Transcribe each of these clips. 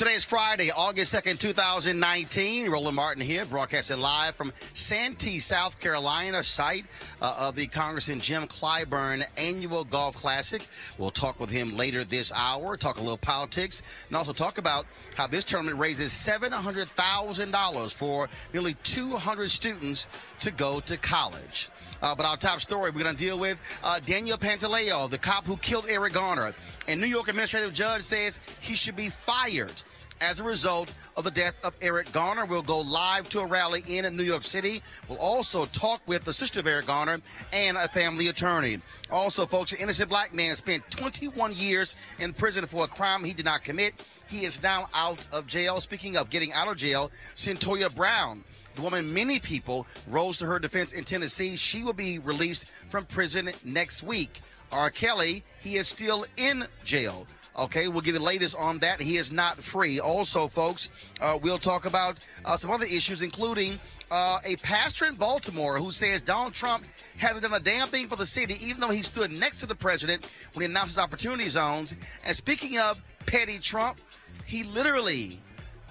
today is Friday, August 2nd, 2019. Roland Martin here, broadcasting live from Santee, South Carolina, site uh, of the Congressman Jim Clyburn annual golf classic. We'll talk with him later this hour, talk a little politics, and also talk about how this tournament raises $700,000 for nearly 200 students to go to college. Uh, but our top story we're going to deal with uh, Daniel Pantaleo, the cop who killed Eric Garner. And New York administrative judge says he should be fired as a result of the death of Eric Garner. We'll go live to a rally in New York City. We'll also talk with the sister of Eric Garner and a family attorney. Also, folks, an innocent black man spent 21 years in prison for a crime he did not commit. He is now out of jail. Speaking of getting out of jail, Cyntoia Brown the woman many people rose to her defense in Tennessee. She will be released from prison next week. R. Kelly, he is still in jail. Okay, we'll get the latest on that. He is not free. Also, folks, uh, we'll talk about uh, some other issues, including uh, a pastor in Baltimore who says Donald Trump hasn't done a damn thing for the city, even though he stood next to the president when he announced his opportunity zones. And speaking of petty Trump, he literally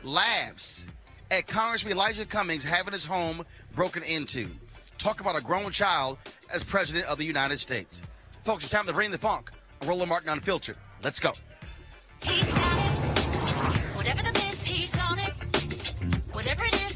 laughs at Congressman Elijah Cummings having his home broken into. Talk about a grown child as president of the United States. Folks, it's time to bring the funk. Roland Martin Unfiltered. Let's go. He's got it. Whatever the miss, he's on it. Whatever it is,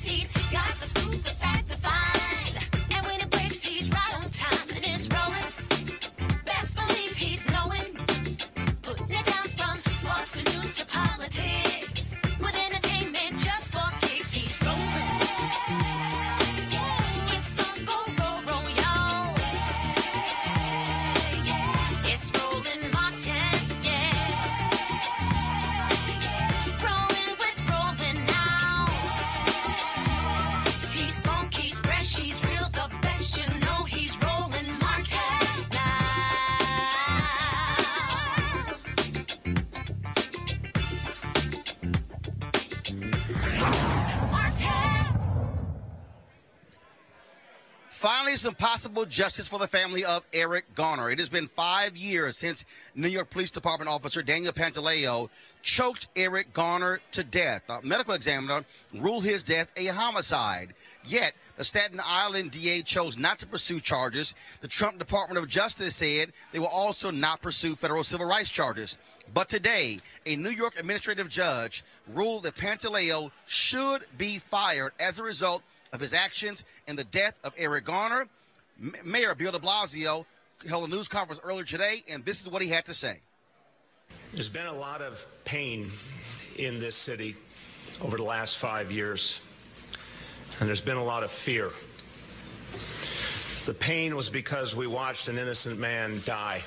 possible justice for the family of Eric Garner. It has been five years since New York Police Department officer Daniel Pantaleo choked Eric Garner to death. A medical examiner ruled his death a homicide. Yet, the Staten Island DA chose not to pursue charges. The Trump Department of Justice said they will also not pursue federal civil rights charges. But today, a New York administrative judge ruled that Pantaleo should be fired as a result of his actions in the death of Eric Garner. Mayor Bill de Blasio held a news conference earlier today, and this is what he had to say. There's been a lot of pain in this city over the last five years, and there's been a lot of fear. The pain was because we watched an innocent man die.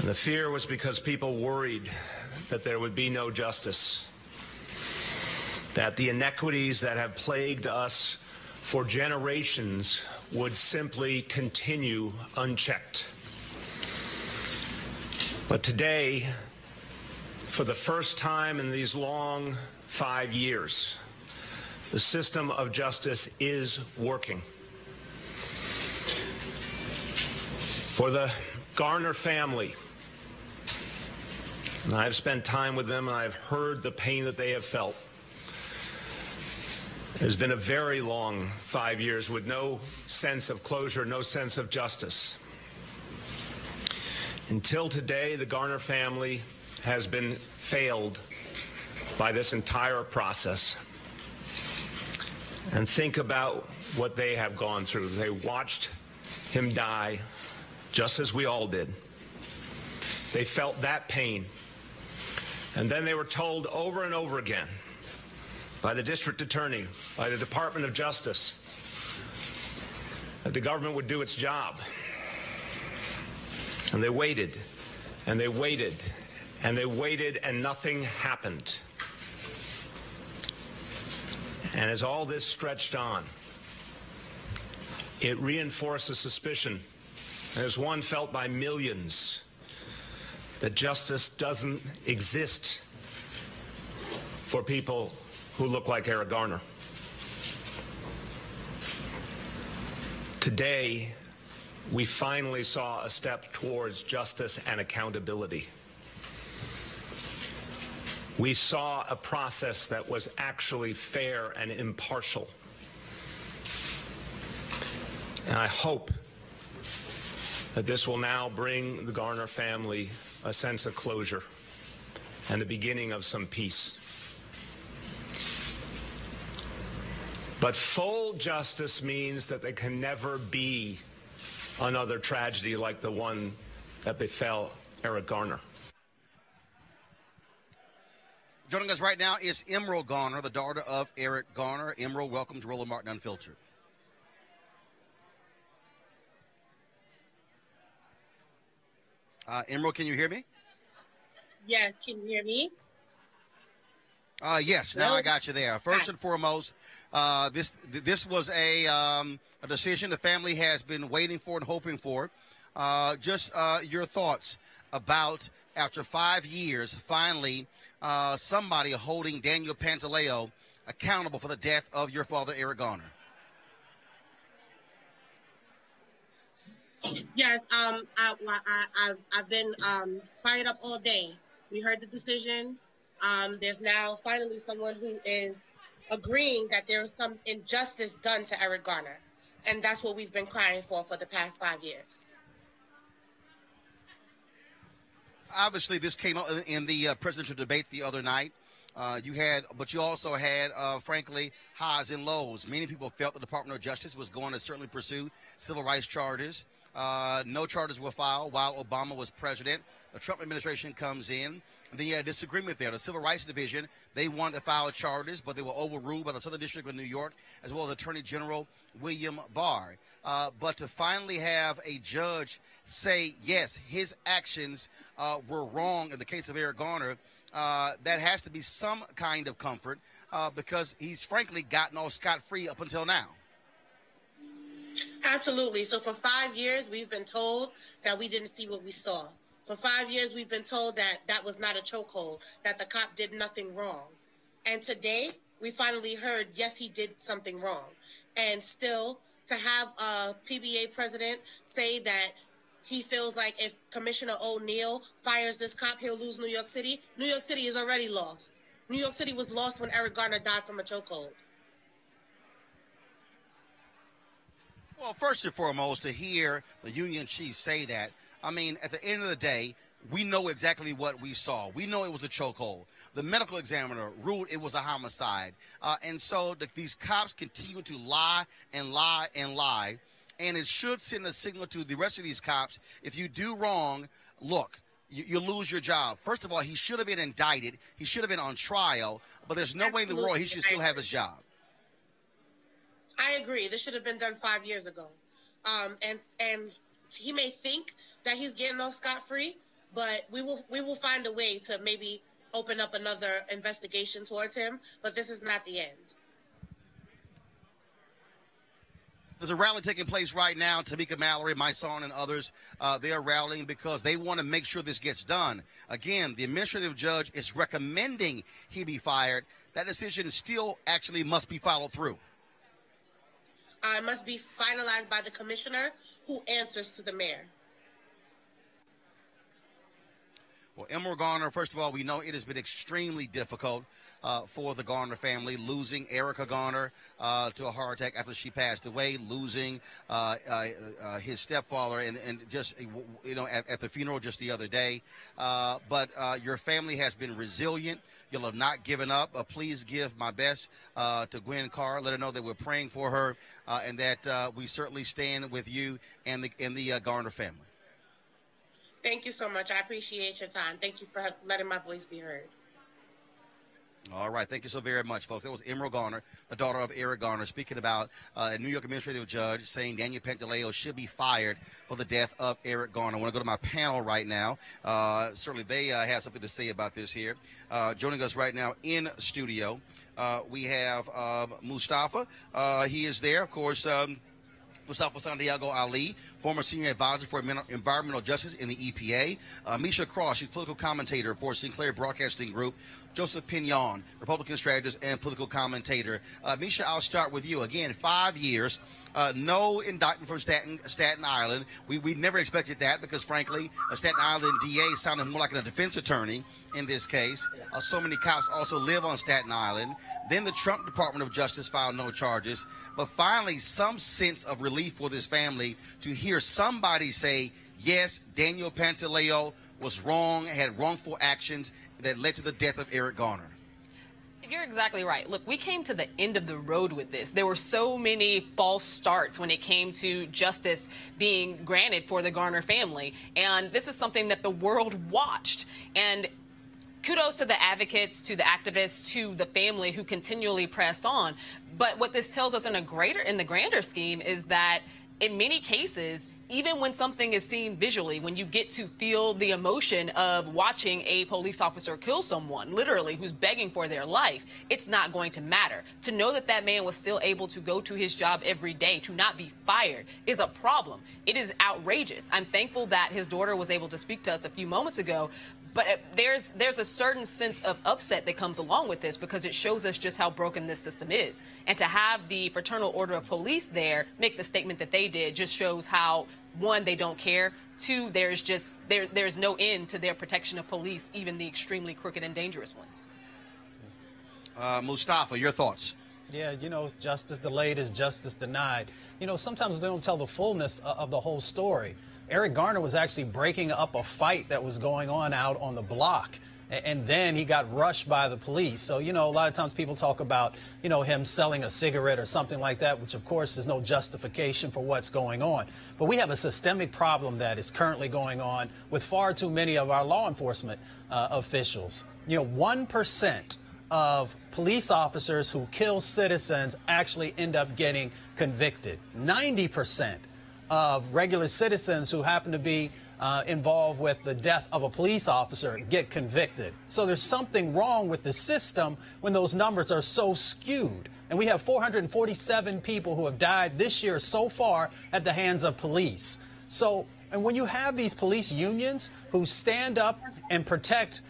And the fear was because people worried that there would be no justice, that the inequities that have plagued us for generations would simply continue unchecked. But today, for the first time in these long five years, the system of justice is working. For the Garner family, and I've spent time with them and I've heard the pain that they have felt. It's been a very long five years with no sense of closure, no sense of justice. Until today, the Garner family has been failed by this entire process. And think about what they have gone through. They watched him die just as we all did. They felt that pain. And then they were told over and over again by the district attorney, by the Department of Justice, that the government would do its job. And they waited, and they waited, and they waited, and nothing happened. And as all this stretched on, it reinforced the suspicion, as one felt by millions, that justice doesn't exist for people who look like Eric Garner. Today, we finally saw a step towards justice and accountability. We saw a process that was actually fair and impartial. And I hope that this will now bring the Garner family a sense of closure and the beginning of some peace. But full justice means that there can never be another tragedy like the one that befell Eric Garner. Joining us right now is Emerald Garner, the daughter of Eric Garner. Emerald, welcome to Roland Martin Unfiltered. Uh, Emerald, can you hear me? Yes, can you hear me? Uh, yes, now I got you there. First and foremost, uh, this this was a um, a decision the family has been waiting for and hoping for. Uh, just uh, your thoughts about after five years, finally uh, somebody holding Daniel Pantaleo accountable for the death of your father, Eric Garner. Yes, um, I, I, I, I've been um, fired up all day. We heard the decision. Um, there's now finally someone who is agreeing that there was some injustice done to Eric Garner. And that's what we've been crying for for the past five years. Obviously, this came in- in the uh, presidential debate the other night. Uh, you had, but you also had, uh, frankly, highs and lows. Many people felt the Department of Justice was going to certainly pursue civil rights charges. Uh, no charges were filed while Obama was president. The Trump administration comes in. You had a disagreement there. The Civil Rights Division, they wanted to file charges, but they were overruled by the Southern District of New York, as well as Attorney General William Barr. Uh, but to finally have a judge say, yes, his actions uh, were wrong in the case of Eric Garner, uh, that has to be some kind of comfort uh, because he's frankly gotten off scot free up until now. Absolutely. So for five years, we've been told that we didn't see what we saw. For five years, we've been told that that was not a chokehold, that the cop did nothing wrong. And today, we finally heard, yes, he did something wrong. And still, to have a PBA president say that he feels like if Commissioner O'Neill fires this cop, he'll lose New York City. New York City is already lost. New York City was lost when Eric Garner died from a chokehold. Well, first and foremost, to hear the union chief say that, I mean, at the end of the day, we know exactly what we saw. We know it was a chokehold. The medical examiner ruled it was a homicide. Uh, and so the, these cops continue to lie and lie and lie. And it should send a signal to the rest of these cops if you do wrong, look, you, you lose your job. First of all, he should have been indicted, he should have been on trial, but there's no way in the world he should still have his job. I agree. This should have been done five years ago. Um, and and he may think that he's getting off scot free, but we will we will find a way to maybe open up another investigation towards him. But this is not the end. There's a rally taking place right now. Tamika Mallory, my son, and others, uh, they are rallying because they want to make sure this gets done. Again, the administrative judge is recommending he be fired. That decision still actually must be followed through. Uh, must be finalized by the commissioner who answers to the mayor. Well, Emerald Garner, first of all, we know it has been extremely difficult uh, for the Garner family, losing Erica Garner uh, to a heart attack after she passed away, losing uh, uh, uh his stepfather, and, and, just, you know, at, at, the funeral just the other day. Uh, but your family has been resilient. You'll have not given up. please give my best to Gwen Carr. Let her know that we're praying for her and that we certainly stand with you and the, and the Garner family. Thank you so much. I appreciate your time. Thank you for letting my voice be heard. All right. Thank you so very much, folks. That was Emerald Garner, the daughter of Eric Garner, speaking about uh, a New York administrative judge saying Daniel Pantaleo should be fired for the death of Eric Garner. I want to go to my panel right now. Uh, certainly, they uh, have something to say about this here. Uh, joining us right now in studio, uh, we have um, Mustafa. Uh, he is there, of course. Um, Mustafa Santiago Ali, former senior advisor for environmental justice in the EPA. Uh, Misha Cross, she's political commentator for Sinclair Broadcasting Group. Joseph Pinion, Republican strategist and political commentator. Uh, Misha, I'll start with you. Again, five years, uh, no indictment from Staten, Staten Island. We, we never expected that because, frankly, a Staten Island DA sounded more like a defense attorney in this case. Uh, so many cops also live on Staten Island. Then the Trump Department of Justice filed no charges. But finally, some sense of relief for this family to hear somebody say, yes, Daniel Pantaleo was wrong, had wrongful actions that led to the death of Eric Garner. You're exactly right. Look, we came to the end of the road with this. There were so many false starts when it came to justice being granted for the Garner family. And this is something that the world watched. And kudos to the advocates, to the activists, to the family who continually pressed on. But what this tells us in a greater in the grander scheme is that in many cases, even when something is seen visually, when you get to feel the emotion of watching a police officer kill someone, literally, who's begging for their life, it's not going to matter. To know that that man was still able to go to his job every day, to not be fired, is a problem. It is outrageous. I'm thankful that his daughter was able to speak to us a few moments ago but uh, there's there's a certain sense of upset that comes along with this because it shows us just how broken this system is. And to have the Fraternal Order of Police there make the statement that they did just shows how one they don't care. Two, there's just there there's no end to their protection of police, even the extremely crooked and dangerous ones. Uh, Mustafa, your thoughts? Yeah, you know, justice delayed is justice denied. You know, sometimes they don't tell the fullness of the whole story. Eric Garner was actually breaking up a fight that was going on out on the block. And then he got rushed by the police. So, you know, a lot of times people talk about, you know, him selling a cigarette or something like that, which of course is no justification for what's going on. But we have a systemic problem that is currently going on with far too many of our law enforcement uh, officials. You know, 1% of police officers who kill citizens actually end up getting convicted. 90% of regular citizens who happen to be uh, involved with the death of a police officer get convicted. So there's something wrong with the system when those numbers are so skewed. And we have 447 people who have died this year so far at the hands of police. So, and when you have these police unions who stand up and protect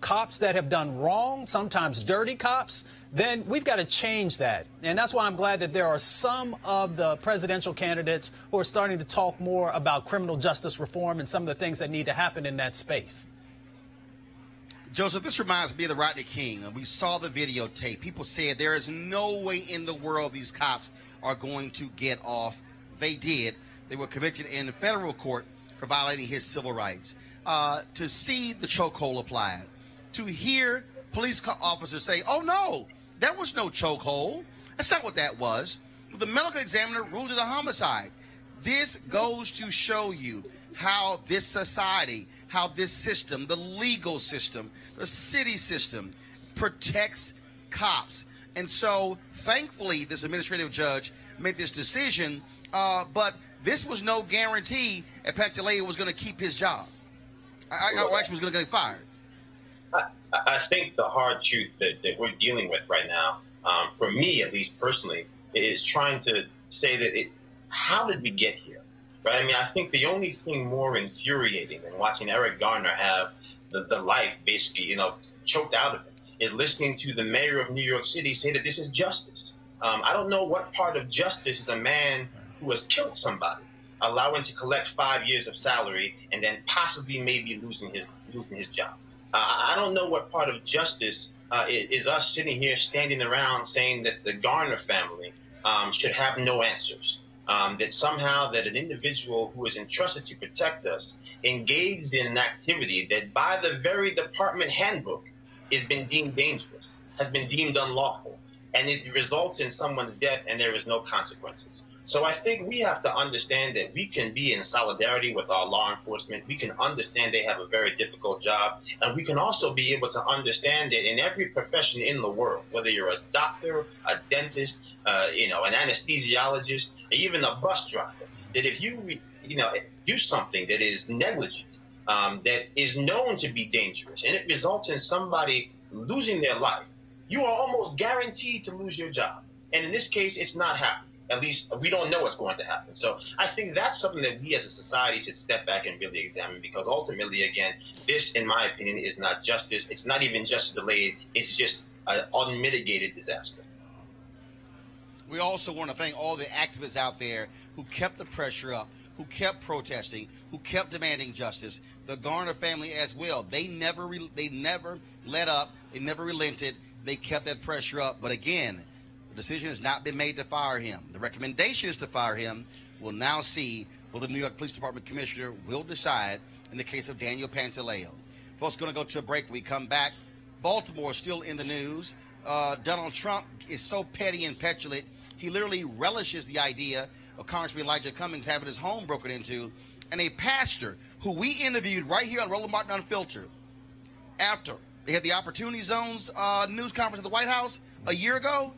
cops that have done wrong, sometimes dirty cops, then we've got to change that. And that's why I'm glad that there are some of the presidential candidates who are starting to talk more about criminal justice reform and some of the things that need to happen in that space. Joseph, this reminds me of the Rodney King. We saw the videotape. People said there is no way in the world these cops are going to get off. They did. They were convicted in federal court for violating his civil rights. Uh, to see the chokehold applied, to hear police officers say, oh no, there was no chokehold. That's not what that was. The medical examiner ruled it a homicide. This goes to show you how this society, how this system, the legal system, the city system protects cops. And so, thankfully, this administrative judge made this decision, uh, but this was no guarantee that Pantaleo was going to keep his job. I, I, or actually was going to get fired. I, think the hard truth that, that we're dealing with right now, um, for me at least personally, is trying to say that it, how did we get here? Right? I mean, I think the only thing more infuriating than watching Eric Garner have the, the life basically, you know, choked out of him is listening to the mayor of New York City say that this is justice. Um, I don't know what part of justice is a man who has killed somebody allowing to collect five years of salary and then possibly maybe losing his losing his job. I don't know what part of justice uh, is, is us sitting here standing around saying that the Garner family um, should have no answers. Um, that somehow that an individual who is entrusted to protect us engaged in an activity that by the very department handbook has been deemed dangerous, has been deemed unlawful, and it results in someone's death and there is no consequences. So I think we have to understand that we can be in solidarity with our law enforcement. We can understand they have a very difficult job. And we can also be able to understand that in every profession in the world, whether you're a doctor, a dentist, uh, you know, an anesthesiologist, even a bus driver, that if you, you know, do something that is negligent, um, that is known to be dangerous, and it results in somebody losing their life, you are almost guaranteed to lose your job. And in this case, it's not happening. At least we don't know what's going to happen. So I think that's something that we as a society should step back and really examine because ultimately, again, this, in my opinion, is not justice. It's not even justice delayed. It's just an unmitigated disaster. We also want to thank all the activists out there who kept the pressure up, who kept protesting, who kept demanding justice. The Garner family as well. They never re- they never let up. They never relented. They kept that pressure up. But again, decision has not been made to fire him. The recommendation is to fire him. We'll now see what the New York Police Department commissioner will decide in the case of Daniel Pantaleo. Folks, going to go to a break. We come back. Baltimore is still in the news. Uh, Donald Trump is so petty and petulant. He literally relishes the idea of Congressman Elijah Cummings having his home broken into, and a pastor who we interviewed right here on Roland Martin Unfiltered after they had the Opportunity Zones uh, news conference at the White House a year ago.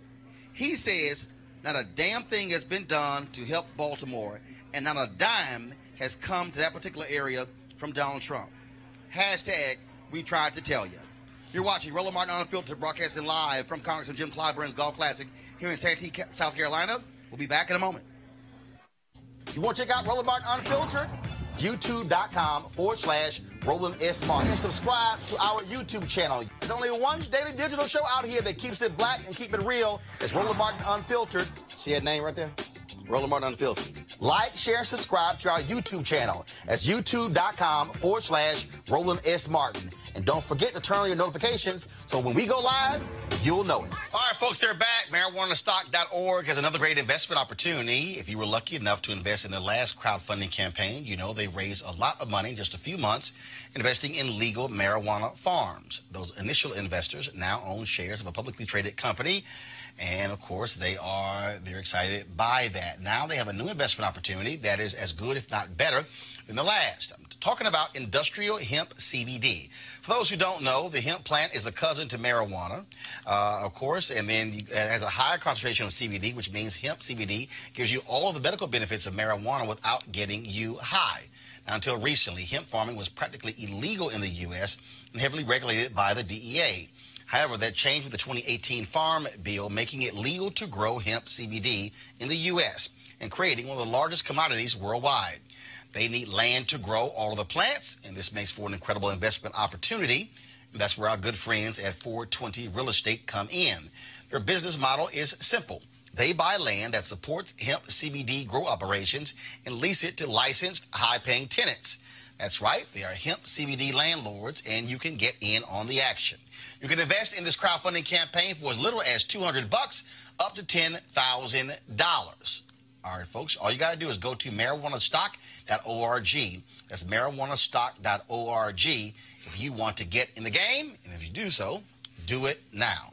He says not a damn thing has been done to help Baltimore, and not a dime has come to that particular area from Donald Trump. Hashtag we tried to tell you. You're watching Roland Martin Unfiltered, broadcasting live from Congressman Jim Clyburn's Golf Classic here in Santee, South Carolina. We'll be back in a moment. You want to check out Roland Martin Unfiltered? YouTube.com forward slash Roland S. Martin. And subscribe to our YouTube channel. There's only one daily digital show out here that keeps it black and keep it real. It's Roland Martin Unfiltered. See that name right there? Roland Martin Unfiltered. Like, share, subscribe to our YouTube channel. That's youtube.com forward slash Roland S. Martin. And don't forget to turn on your notifications so when we go live, you'll know it. All right, folks, they're back. MarijuanaStock.org has another great investment opportunity. If you were lucky enough to invest in their last crowdfunding campaign, you know they raised a lot of money in just a few months investing in legal marijuana farms. Those initial investors now own shares of a publicly traded company. And of course, they are they're excited by that. Now they have a new investment opportunity that is as good, if not better, than the last. I'm talking about industrial hemp CBD. For those who don't know, the hemp plant is a cousin to marijuana, uh, of course, and then you, it has a higher concentration of CBD, which means hemp CBD gives you all of the medical benefits of marijuana without getting you high. Now, until recently, hemp farming was practically illegal in the U.S. and heavily regulated by the DEA. However, that changed with the 2018 Farm Bill, making it legal to grow hemp CBD in the U.S. and creating one of the largest commodities worldwide. They need land to grow all of the plants, and this makes for an incredible investment opportunity. And that's where our good friends at 420 Real Estate come in. Their business model is simple. They buy land that supports hemp CBD grow operations and lease it to licensed, high paying tenants. That's right, they are hemp CBD landlords, and you can get in on the action. You can invest in this crowdfunding campaign for as little as 200 bucks up to $10,000. All right, folks, all you got to do is go to marijuanastock.org. That's marijuanastock.org if you want to get in the game. And if you do so, do it now.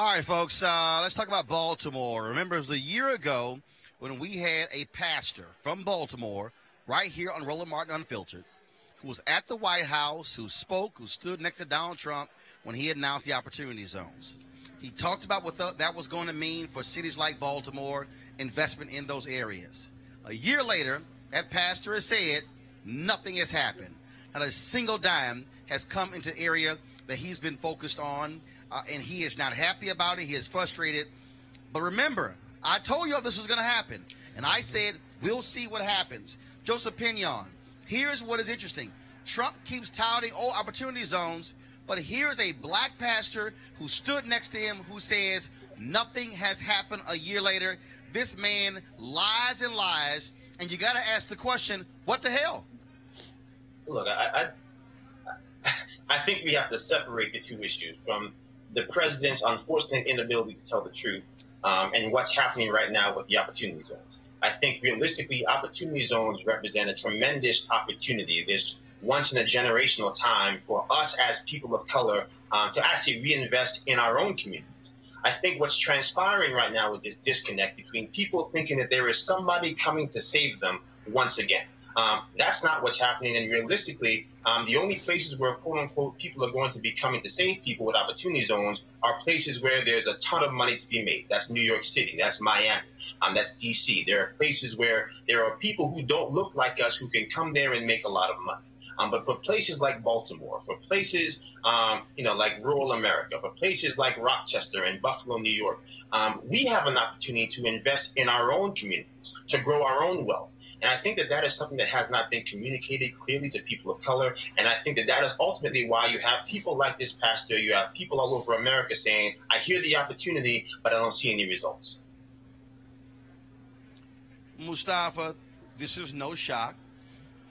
All right, folks, uh, let's talk about Baltimore. Remember, it was a year ago when we had a pastor from Baltimore right here on Roland Martin Unfiltered who was at the White House, who spoke, who stood next to Donald Trump when he announced the opportunity zones. He talked about what the, that was going to mean for cities like Baltimore, investment in those areas. A year later, that pastor has said nothing has happened. Not a single dime has come into the area that he's been focused on uh, and he is not happy about it. He is frustrated. But remember, I told y'all this was going to happen, and I said we'll see what happens. Joseph Pinion. Here's what is interesting. Trump keeps touting all opportunity zones, but here's a black pastor who stood next to him who says nothing has happened a year later. This man lies and lies, and you got to ask the question, what the hell? Look, I, I, I think we have to separate the two issues from the president's unfortunate inability to tell the truth um, and what's happening right now with the opportunity zones. I think realistically, opportunity zones represent a tremendous opportunity. This once in a generational time for us as people of color um, to actually reinvest in our own communities. I think what's transpiring right now is this disconnect between people thinking that there is somebody coming to save them once again. Um, that's not what's happening. And realistically, um, the only places where quote unquote people are going to be coming to save people with opportunity zones are places where there's a ton of money to be made. That's New York City. That's Miami. Um, that's DC. There are places where there are people who don't look like us who can come there and make a lot of money. Um, but for places like Baltimore, for places um, you know like rural America, for places like Rochester and Buffalo, New York, um, we have an opportunity to invest in our own communities, to grow our own wealth. And I think that that is something that has not been communicated clearly to people of color. And I think that that is ultimately why you have people like this pastor, you have people all over America saying, I hear the opportunity, but I don't see any results. Mustafa, this is no shock.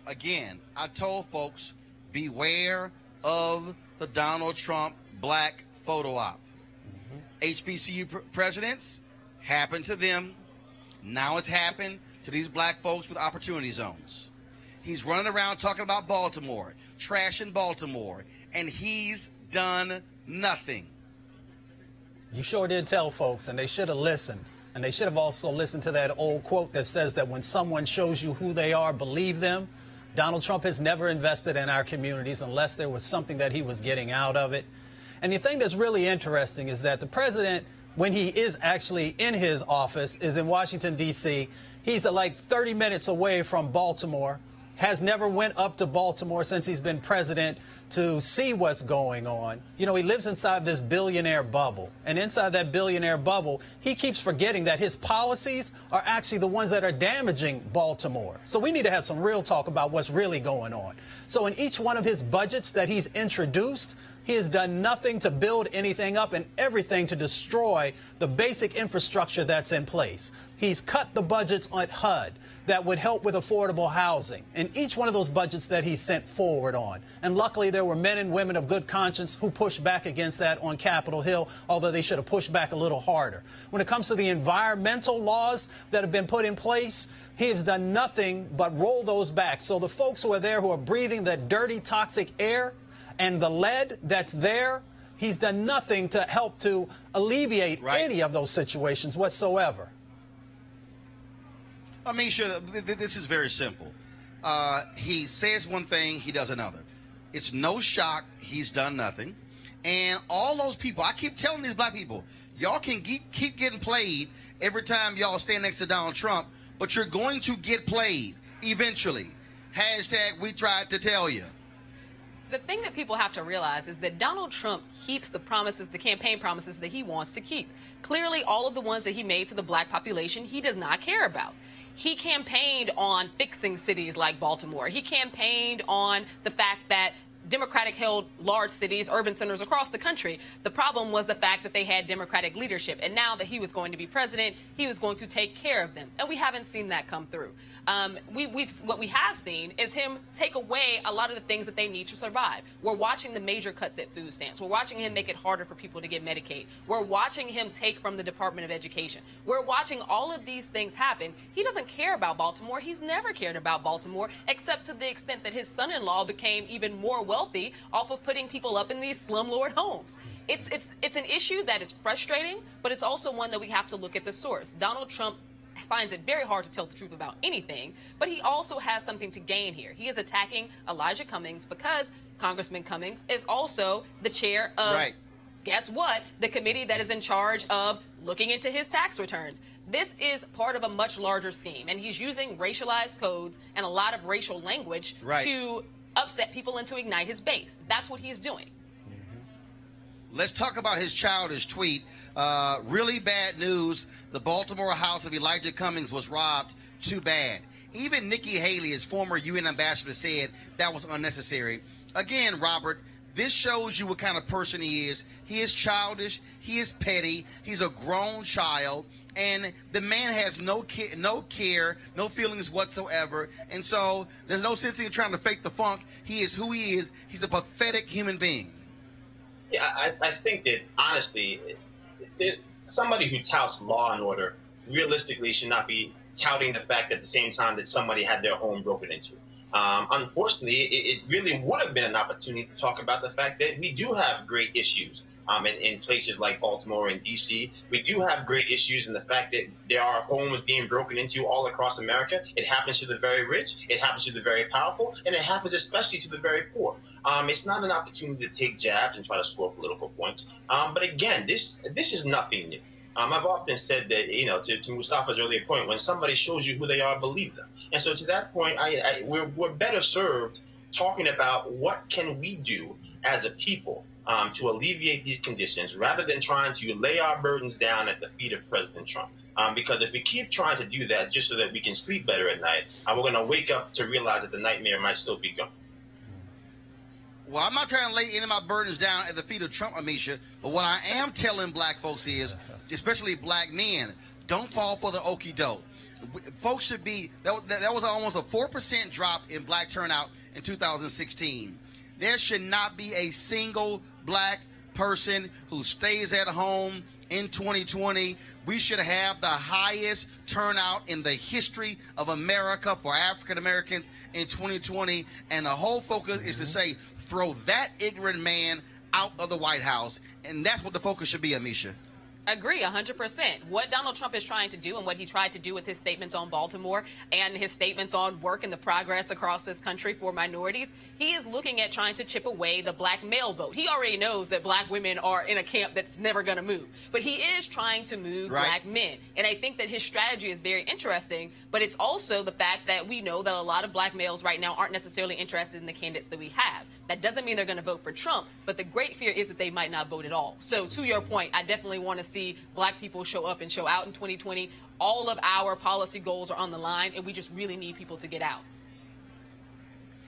Again, I told folks beware of the Donald Trump black photo op. Mm-hmm. HBCU pr- presidents happened to them. Now it's happened to these black folks with opportunity zones. He's running around talking about Baltimore, trashing Baltimore, and he's done nothing. You sure did tell folks, and they should have listened. And they should have also listened to that old quote that says that when someone shows you who they are, believe them. Donald Trump has never invested in our communities unless there was something that he was getting out of it. And the thing that's really interesting is that the president, when he is actually in his office, is in Washington, D.C. He's uh, like 30 minutes away from Baltimore, has never went up to Baltimore since he's been president to see what's going on. You know, he lives inside this billionaire bubble. And inside that billionaire bubble, he keeps forgetting that his policies are actually the ones that are damaging Baltimore. So we need to have some real talk about what's really going on. So in each one of his budgets that he's introduced, he has done nothing to build anything up and everything to destroy the basic infrastructure that's in place. He's cut the budgets on HUD that would help with affordable housing in each one of those budgets that he sent forward on. And luckily, there were men and women of good conscience who pushed back against that on Capitol Hill, although they should have pushed back a little harder. When it comes to the environmental laws that have been put in place, he has done nothing but roll those back. So the folks who are there who are breathing that dirty, toxic air, and the lead that's there, he's done nothing to help to alleviate right. any of those situations whatsoever. I mean, sure, this is very simple. Uh, he says one thing, he does another. It's no shock he's done nothing. And all those people, I keep telling these black people, y'all can keep, keep getting played every time y'all stand next to Donald Trump, but you're going to get played eventually. Hashtag we tried to tell you. The thing that people have to realize is that Donald Trump keeps the promises, the campaign promises that he wants to keep. Clearly, all of the ones that he made to the black population, he does not care about. He campaigned on fixing cities like Baltimore. He campaigned on the fact that Democratic held large cities, urban centers across the country. The problem was the fact that they had Democratic leadership. And now that he was going to be president, he was going to take care of them. And we haven't seen that come through. Um, we, we've, what we have seen is him take away a lot of the things that they need to survive. We're watching the major cuts at food stamps. We're watching him make it harder for people to get Medicaid. We're watching him take from the Department of Education. We're watching all of these things happen. He doesn't care about Baltimore. He's never cared about Baltimore, except to the extent that his son in law became even more wealthy off of putting people up in these slumlord homes. It's, it's, it's an issue that is frustrating, but it's also one that we have to look at the source. Donald Trump finds it very hard to tell the truth about anything, but he also has something to gain here. He is attacking Elijah Cummings because Congressman Cummings is also the chair of, Right. guess what, the committee that is in charge of looking into his tax returns. This is part of a much larger scheme, and he's using racialized codes and a lot of racial language Right. to upset people and to ignite his base. That's what he's doing. Let's talk about his childish tweet. Uh, really bad news. The Baltimore house of Elijah Cummings was robbed. Too bad. Even Nikki Haley, his former UN ambassador, said that was unnecessary. Again, Robert, this shows you what kind of person he is. He is childish. He is petty. He's a grown child. And the man has no care, no care, no feelings whatsoever. And so there's no sense in trying to fake the funk. He is who he is. He's a pathetic human being. Yeah, I, I think that honestly, somebody who touts law and order realistically should not be touting the fact at the same time that somebody had their home broken into. Um, unfortunately, it, it really would have been an opportunity to talk about the fact that we do have great issues um, in, in places like Baltimore and D.C. We do have great issues in the fact that there are homes being broken into all across America. It happens to the very rich, it happens to the very powerful, and it happens especially to the very poor. Um, it's not an opportunity to take jabs and try to score political points. Um, but again, this this is nothing new. Um, I've often said that, you know, to, to Mustafa's earlier point, when somebody shows you who they are, believe them. And so to that point, I, I, we're, we're better served talking about what can we do as a people um, to alleviate these conditions rather than trying to lay our burdens down at the feet of President Trump. Um, because if we keep trying to do that just so that we can sleep better at night, uh, we're going to wake up to realize that the nightmare might still be gone. Well, I'm not trying to lay any of my burdens down at the feet of Trump, Amisha. But what I am telling black folks is, especially black men, don't fall for the okie doke. Folks should be, that, that was almost a 4% drop in black turnout in 2016. There should not be a single black person who stays at home in 2020. We should have the highest turnout in the history of America for African Americans in 2020. And the whole focus is to mm-hmm. say, throw that ignorant man out of the White House. And that's what the focus should be, Amisha. Agree, 100%. What Donald Trump is trying to do and what he tried to do with his statements on Baltimore and his statements on work and the progress across this country for minorities, he is looking at trying to chip away the black male vote. He already knows that black women are in a camp that's never going to move, but he is trying to move Right. black men. And I think that his strategy is very interesting, but it's also the fact that we know that a lot of black males right now aren't necessarily interested in the candidates that we have. That doesn't mean they're going to vote for Trump, but the great fear is that they might not vote at all. So, to your point, I definitely want to see black people show up and show out in 2020. All of our policy goals are on the line, and we just really need people to get out.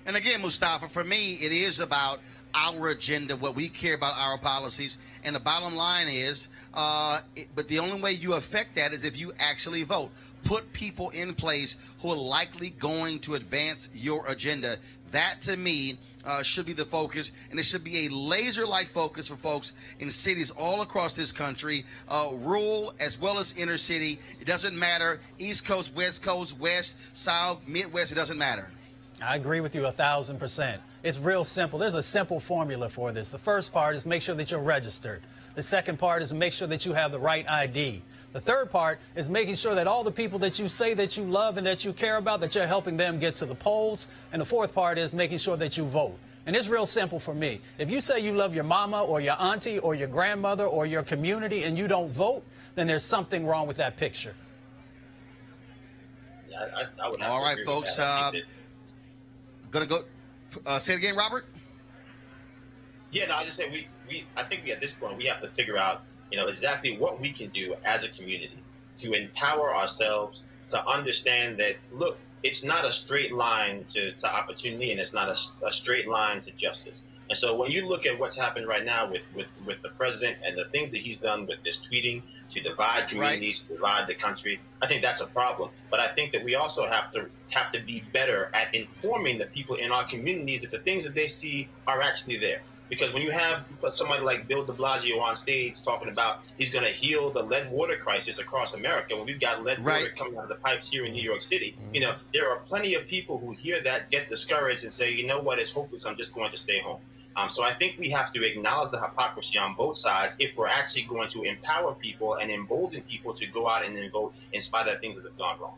And again, Mustafa, for me, it is about our agenda, what we care about, our policies. And the bottom line is, uh, it- but the only way you affect that is if you actually vote. Put people in place who are likely going to advance your agenda. That, to me, uh, should be the focus, and it should be a laser-like focus for folks in cities all across this country, uh, rural as well as inner city. It doesn't matter, East Coast, West Coast, West, South, Midwest. It doesn't matter. I agree with you a thousand percent. It's real simple. There's a simple formula for this. The first part is make sure that you're registered. The second part is make sure that you have the right ID. The third part is making sure that all the people that you say that you love and that you care about, that you're helping them get to the polls. And the fourth part is making sure that you vote. And it's real simple for me. If you say you love your mama or your auntie or your grandmother or your community and you don't vote, then there's something wrong with that picture. Yeah, I, I would have All to right, folks. I Uh, think gonna go. Uh, say it again, Robert. Yeah, no, I just said we, we I think we at this point we have to figure out, you know, exactly what we can do as a community to empower ourselves to understand that look, it's not a straight line to, to opportunity and it's not a, a straight line to justice. And so when you look at what's happened right now with, with, with the president and the things that he's done with this tweeting to divide communities, to divide the country, I think that's a problem. But I think that we also have to have to be better at informing the people in our communities that the things that they see are actually there. Because when you have somebody like Bill de Blasio on stage talking about he's going to heal the lead water crisis across America, when we've got lead Right. water coming out of the pipes here in New York City, you know, there are plenty of people who hear that, get discouraged, and say, you know what, it's hopeless, I'm just going to stay home. Um, so I think we have to acknowledge the hypocrisy on both sides if we're actually going to empower people and embolden people to go out and then vote in spite of things that have gone wrong.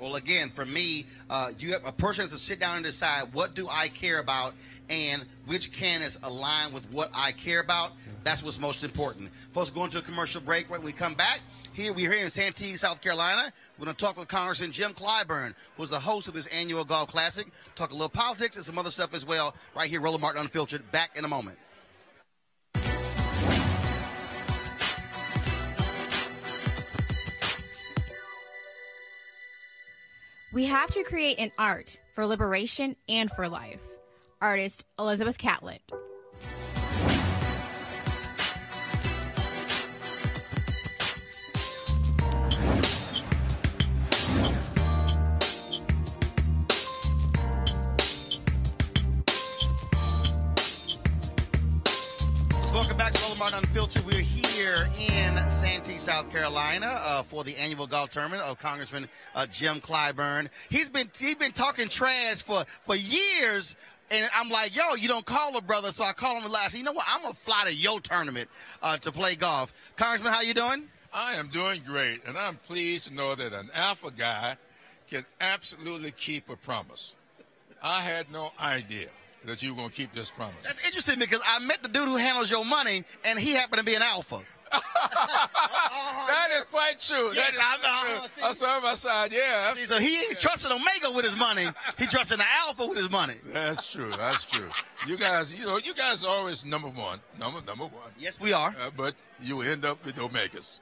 Well, again, for me, uh, you have a person has to sit down and decide what do I care about and which candidates align with what I care about. That's what's most important. Folks, going to a commercial break. When we come back, here we're here in Santee, South Carolina. We're going to talk with Congressman Jim Clyburn, who's the host of this annual Golf Classic. Talk a little politics and some other stuff as well. Right here, Roland Martin Unfiltered. Back in a moment. We have to create an art for liberation and for life. Artist Elizabeth Catlett. South Carolina, uh, for the annual golf tournament of Congressman uh, Jim Clyburn. He's been he's been talking trash for for years, and I'm like, yo, you don't call a brother, so I call him last. You know what? I'm gonna fly to your tournament uh, to play golf. Congressman, how you doing? I am doing great, and I'm pleased to know that an alpha guy can absolutely keep a promise. I had no idea that you were going to keep this promise. That's interesting because I met the dude who handles your money, and he happened to be an alpha. that is quite true. Yes, that is uh, true. I saw my side, yeah. See, so he ain't trusting Omega with his money. He trusting the alpha with his money. That's true. That's true. You guys, you know, you guys are always number one, number number one. Yes, we are. Uh, but you end up with Omegas.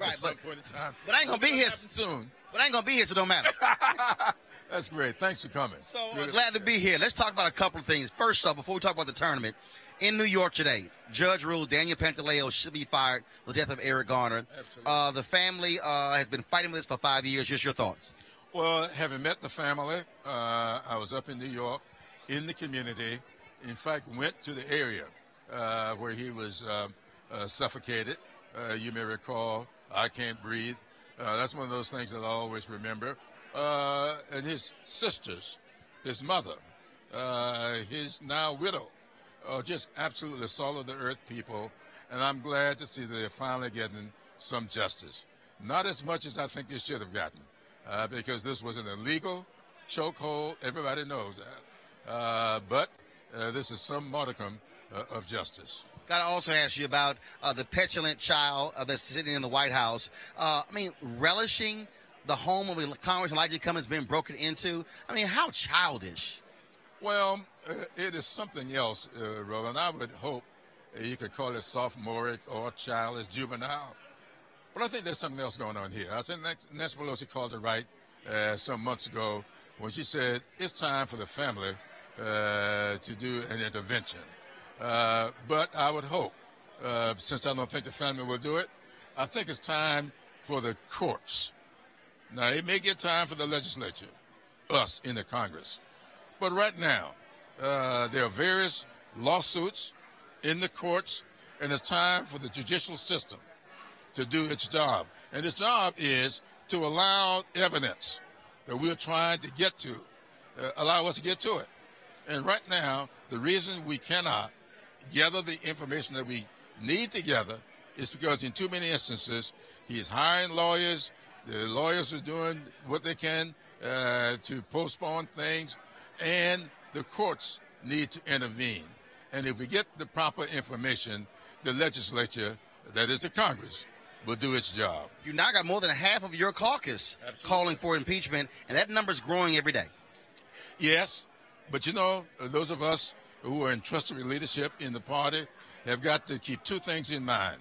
Right, At some but- point in time. But I ain't gonna be here soon. But I ain't gonna be here, so don't matter. That's great. Thanks for coming. So uh, glad to be here. Let's talk about a couple of things. First off, before we talk about the tournament, in New York today, judge ruled Daniel Pantaleo should be fired for the death of Eric Garner. Uh, the family uh, has been fighting with this for five years. Just your thoughts. Well, having met the family, uh, I was up in New York, in the community. In fact, went to the area uh, where he was um, uh, suffocated. Uh, you may recall, I can't breathe. Uh, that's one of those things that I always remember. Uh, and his sisters, his mother, uh, his now widow, are just absolutely salt of the earth people. And I'm glad to see that they're finally getting some justice. Not as much as I think they should have gotten, uh, because this was an illegal chokehold. Everybody knows that. Uh, but uh, this is some modicum uh, of justice. Got to also ask you about uh, the petulant child uh, that's sitting in the White House. I mean, relishing the home of Congressman Elijah Cummings being broken into. I mean, how childish. Well, uh, it is something else, uh, Roland. I would hope you could call it sophomoric or childish, juvenile. But I think there's something else going on here. I think Nancy Pelosi called it right uh, some months ago when she said it's time for the family uh, to do an intervention. Uh, but I would hope, uh, since I don't think the family will do it, I think it's time for the courts. Now, it may get time for the legislature, us in the Congress. But right now, uh, there are various lawsuits in the courts, and it's time for the judicial system to do its job. And its job is to allow evidence that we're trying to get to, uh, allow us to get to it. And right now, the reason we cannot gather the information that we need to gather is because in too many instances, he is hiring lawyers. The lawyers are doing what they can uh, to postpone things. And the courts need to intervene. And if we get the proper information, the legislature, that is the Congress, will do its job. You now got more than half of your caucus calling for impeachment, and that number is growing every day. Yes, but you know, those of us who are entrusted with leadership in the party have got to keep two things in mind.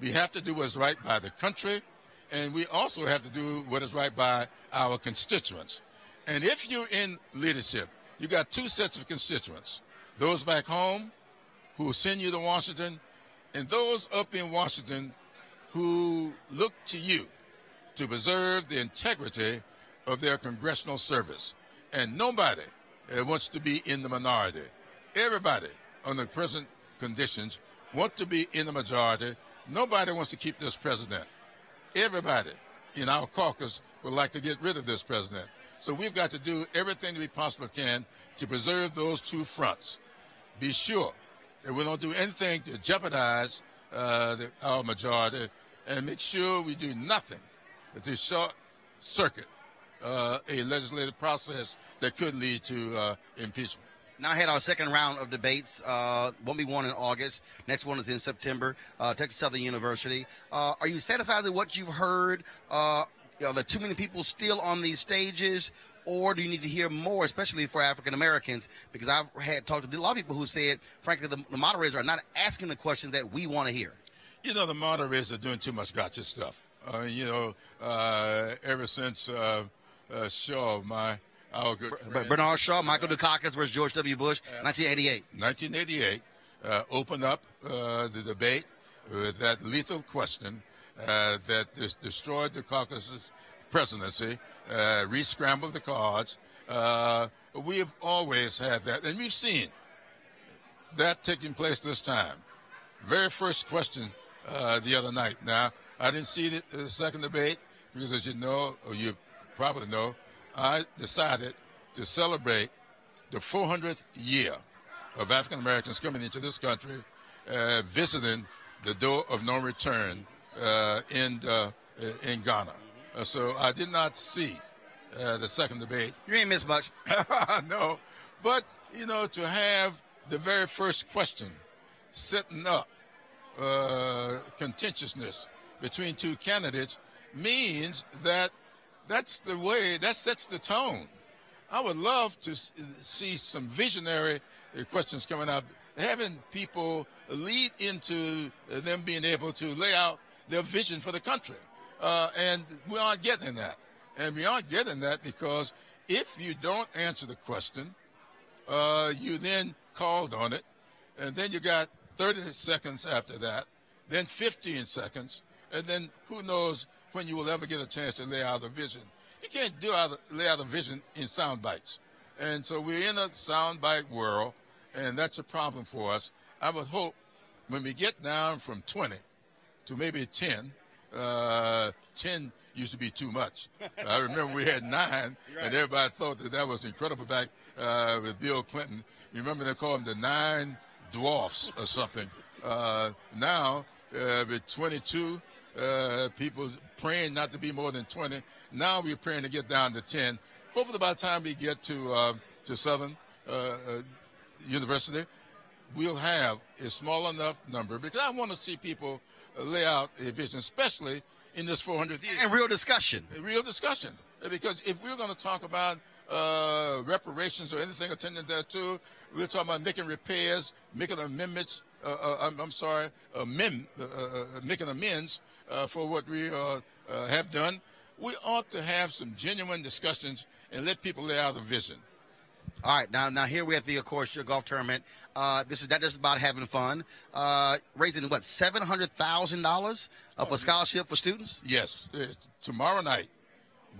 We have to do what's right by the country, and we also have to do what is right by our constituents. And if you're in leadership, you got two sets of constituents those back home who will send you to Washington, and those up in Washington who look to you to preserve the integrity of their congressional service. And nobody wants to be in the minority. Everybody, under present conditions, want to be in the majority. Nobody wants to keep this president. Everybody in our caucus would like to get rid of this president. So we've got to do everything that we possibly can to preserve those two fronts. Be sure that we don't do anything to jeopardize uh, the, our majority and make sure we do nothing to short circuit uh, a legislative process that could lead to uh, impeachment. Now had our second round of debates. Uh, won't be one in August. Next one is in September. Uh, Texas Southern University. Uh, are you satisfied with what you've heard? Are there too many people still on these stages, or do you need to hear more, especially for African Americans? Because I've had talked to a lot of people who said, frankly, the, the moderators are not asking the questions that we want to hear. You know, the moderators are doing too much gotcha stuff. Uh, you know, uh, ever since uh, uh, Shaw, my our good friend, Bernard Shaw, Michael Dukakis versus George W. Bush, 1988. 1988, uh, opened up uh, the debate with that lethal question uh, that destroyed the Dukakis's presidency, uh, re-scrambled the cards. Uh, we have always had that, and we've seen that taking place this time. Very first question uh, the other night. Now, I didn't see the, the second debate because, as you know, or you probably know, I decided to celebrate the 400th year of African Americans coming into this country, uh, visiting the door of no return in uh, in Ghana. Uh, so I did not see uh, the second debate. You ain't missed much. no, but you know to have the very first question setting up uh, contentiousness between two candidates means that that's the way that sets the tone. I would love to see some visionary uh, questions coming up, having people lead into uh, them being able to lay out their vision for the country. Uh, and we aren't getting that. And we aren't getting that because if you don't answer the question, uh, you then called on it, and then you got 30 seconds after that, then 15 seconds, and then who knows when you will ever get a chance to lay out a vision. You can't do out, lay out a vision in sound bites. And so we're in a sound bite world, and that's a problem for us. I would hope when we get down from 20 to maybe 10, uh, 10 used to be too much. I remember we had nine, and everybody thought that that was incredible back uh, with Bill Clinton. You remember they called them the nine dwarfs or something. Uh, now, uh, with 22, uh, people praying not to be more than 20. Now we're praying to get down to 10. Hopefully, by the time we get to uh, to Southern uh, uh, University, we'll have a small enough number because I want to see people lay out a vision, especially in this 400th year. And real discussion. A real discussion. Because if we're going to talk about uh, reparations or anything attendant thereto, we're talking about making repairs, making amendments. Uh, uh, I'm, I'm sorry, amend, uh, uh, uh, making amends uh, for what we uh, uh, have done. We ought to have some genuine discussions and let people lay out a vision. All right, now now here we're at the of course your golf tournament. Uh, this is not just about having fun. Uh, raising what seven hundred thousand dollars for scholarship for students. Yes, uh, tomorrow night,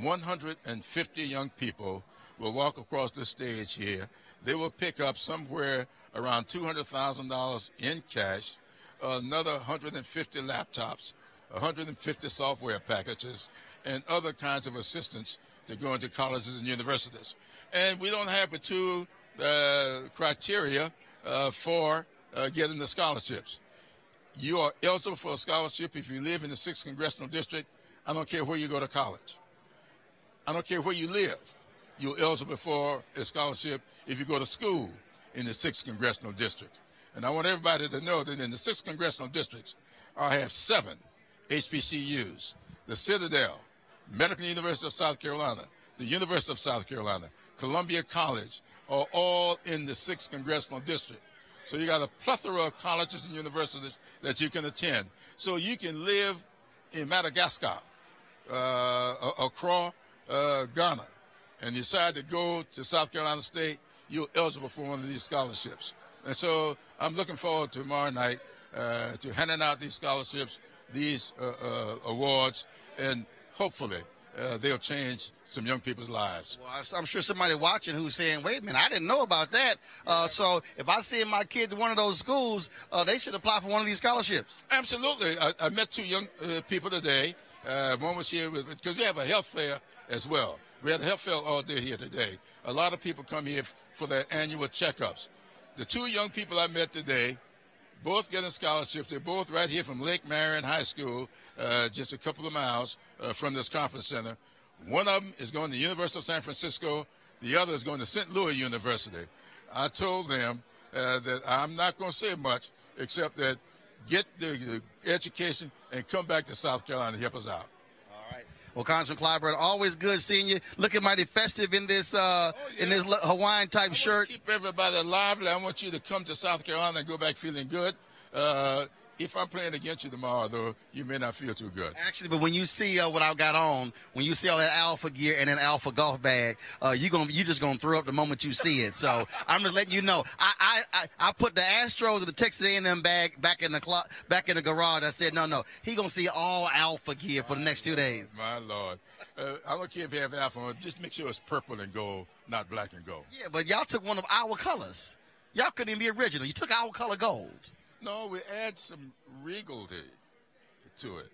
150 young people will walk across the stage here. They will pick up somewhere around $200,000 in cash, another 150 laptops, 150 software packages, and other kinds of assistance to go into colleges and universities. And we don't have the two uh, criteria uh, for uh, getting the scholarships. You are eligible for a scholarship if you live in the 6th Congressional District. I don't care where you go to college. I don't care where you live. you're eligible for a scholarship if you go to school in the 6th Congressional District. And I want everybody to know that in the 6th Congressional Districts, I have seven HBCUs. The Citadel, Medical University of South Carolina, the University of South Carolina, Columbia College are all in the 6th Congressional District. So you got a plethora of colleges and universities that you can attend. So you can live in Madagascar, uh, Accra, uh, Ghana, and decide to go to South Carolina State, you're eligible for one of these scholarships. And so I'm looking forward to tomorrow night uh, to handing out these scholarships, these uh, uh, awards, and hopefully uh, they'll change some young people's lives. Well, I'm sure somebody watching who's saying, "Wait a minute, I didn't know about that." Uh, so if I send my kid to one of those schools, uh, they should apply for one of these scholarships. Absolutely. I, I met two young uh, people today. Uh, one was here because we have a health fair as well. We had a health fair all day here today. A lot of people come here f- for their annual checkups. The two young people I met today, both getting scholarships. They're both right here from Lake Marion High School, uh, just a couple of miles uh, from this conference center. One of them is going to the University of San Francisco. The other is going to St. Louis University. I told them uh, that I'm not going to say much except that get the, the education and come back to South Carolina to help us out. All right. Well, Congressman Clyburn, always good seeing you. Looking mighty festive in this uh, oh, yeah. in this Hawaiian type shirt. Keep everybody lively. I want you to come to South Carolina and go back feeling good. Uh, if I'm playing against you tomorrow, though, you may not feel too good. Actually, but when you see uh, what I got on, when you see all that alpha gear and an alpha golf bag, uh, you gonna you just gonna throw up the moment you see it. So I'm just letting you know. I I, I, I put the Astros and the Texas A&M bag back in the clo- back in the garage. I said no no. He gonna see all alpha gear for the next two days. My lord, uh, I don't care if you have alpha. Just make sure it's purple and gold, not black and gold. Yeah, but y'all took one of our colors. Y'all couldn't even be original. You took our color gold. No, we add some regality to it.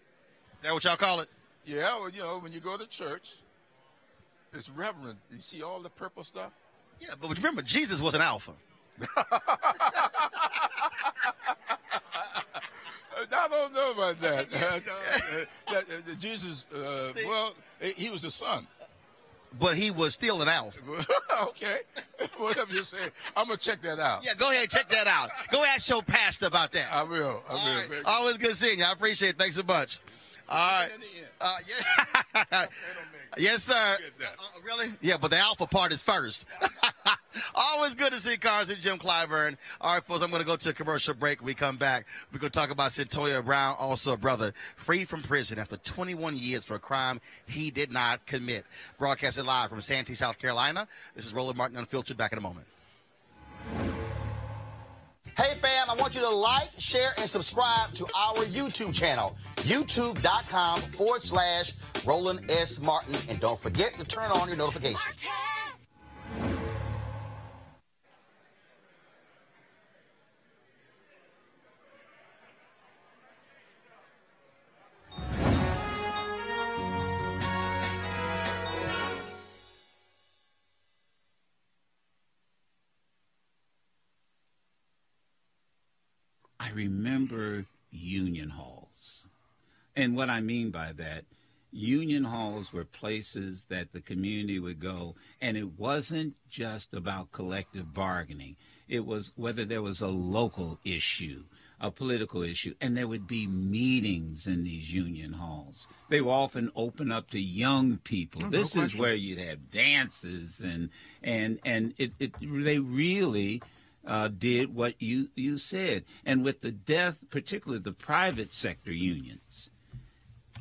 That what y'all call it? Yeah, well, you know, when you go to church, it's reverent. You see all the purple stuff? Yeah, but remember, Jesus was an alpha. I don't know about that. Jesus, uh, well, he was the son but he was still an alpha. okay. Whatever you say. I'm going to check that out. Yeah, go ahead check that out. Go ask your pastor about that. I will. I will. Right. Always good seeing you. I appreciate it. Thanks so much. All right. Uh, yeah. yes, sir. Uh, really? Yeah, but the alpha part is first. Always good to see Cars and Jim Clyburn. All right, folks, I'm going to go to a commercial break. When we come back. We're going to talk about Cyntoia Brown, also a brother, free from prison after 21 years for a crime he did not commit. Broadcasting live from Santee, South Carolina. This is Roland Martin Unfiltered. Back in a moment. Hey fam, I want you to like, share, and subscribe to our YouTube channel, youtube.com forward slash Roland S. Martin. And don't forget to turn on your notifications. I remember union halls. And what I mean by that, union halls were places that the community would go, and it wasn't just about collective bargaining. It was whether there was a local issue, a political issue, and there would be meetings in these union halls. They were often open up to young people. Oh, this no is where you'd have dances and and and it, it they really uh, did what you, you said. And with the death, particularly the private sector unions,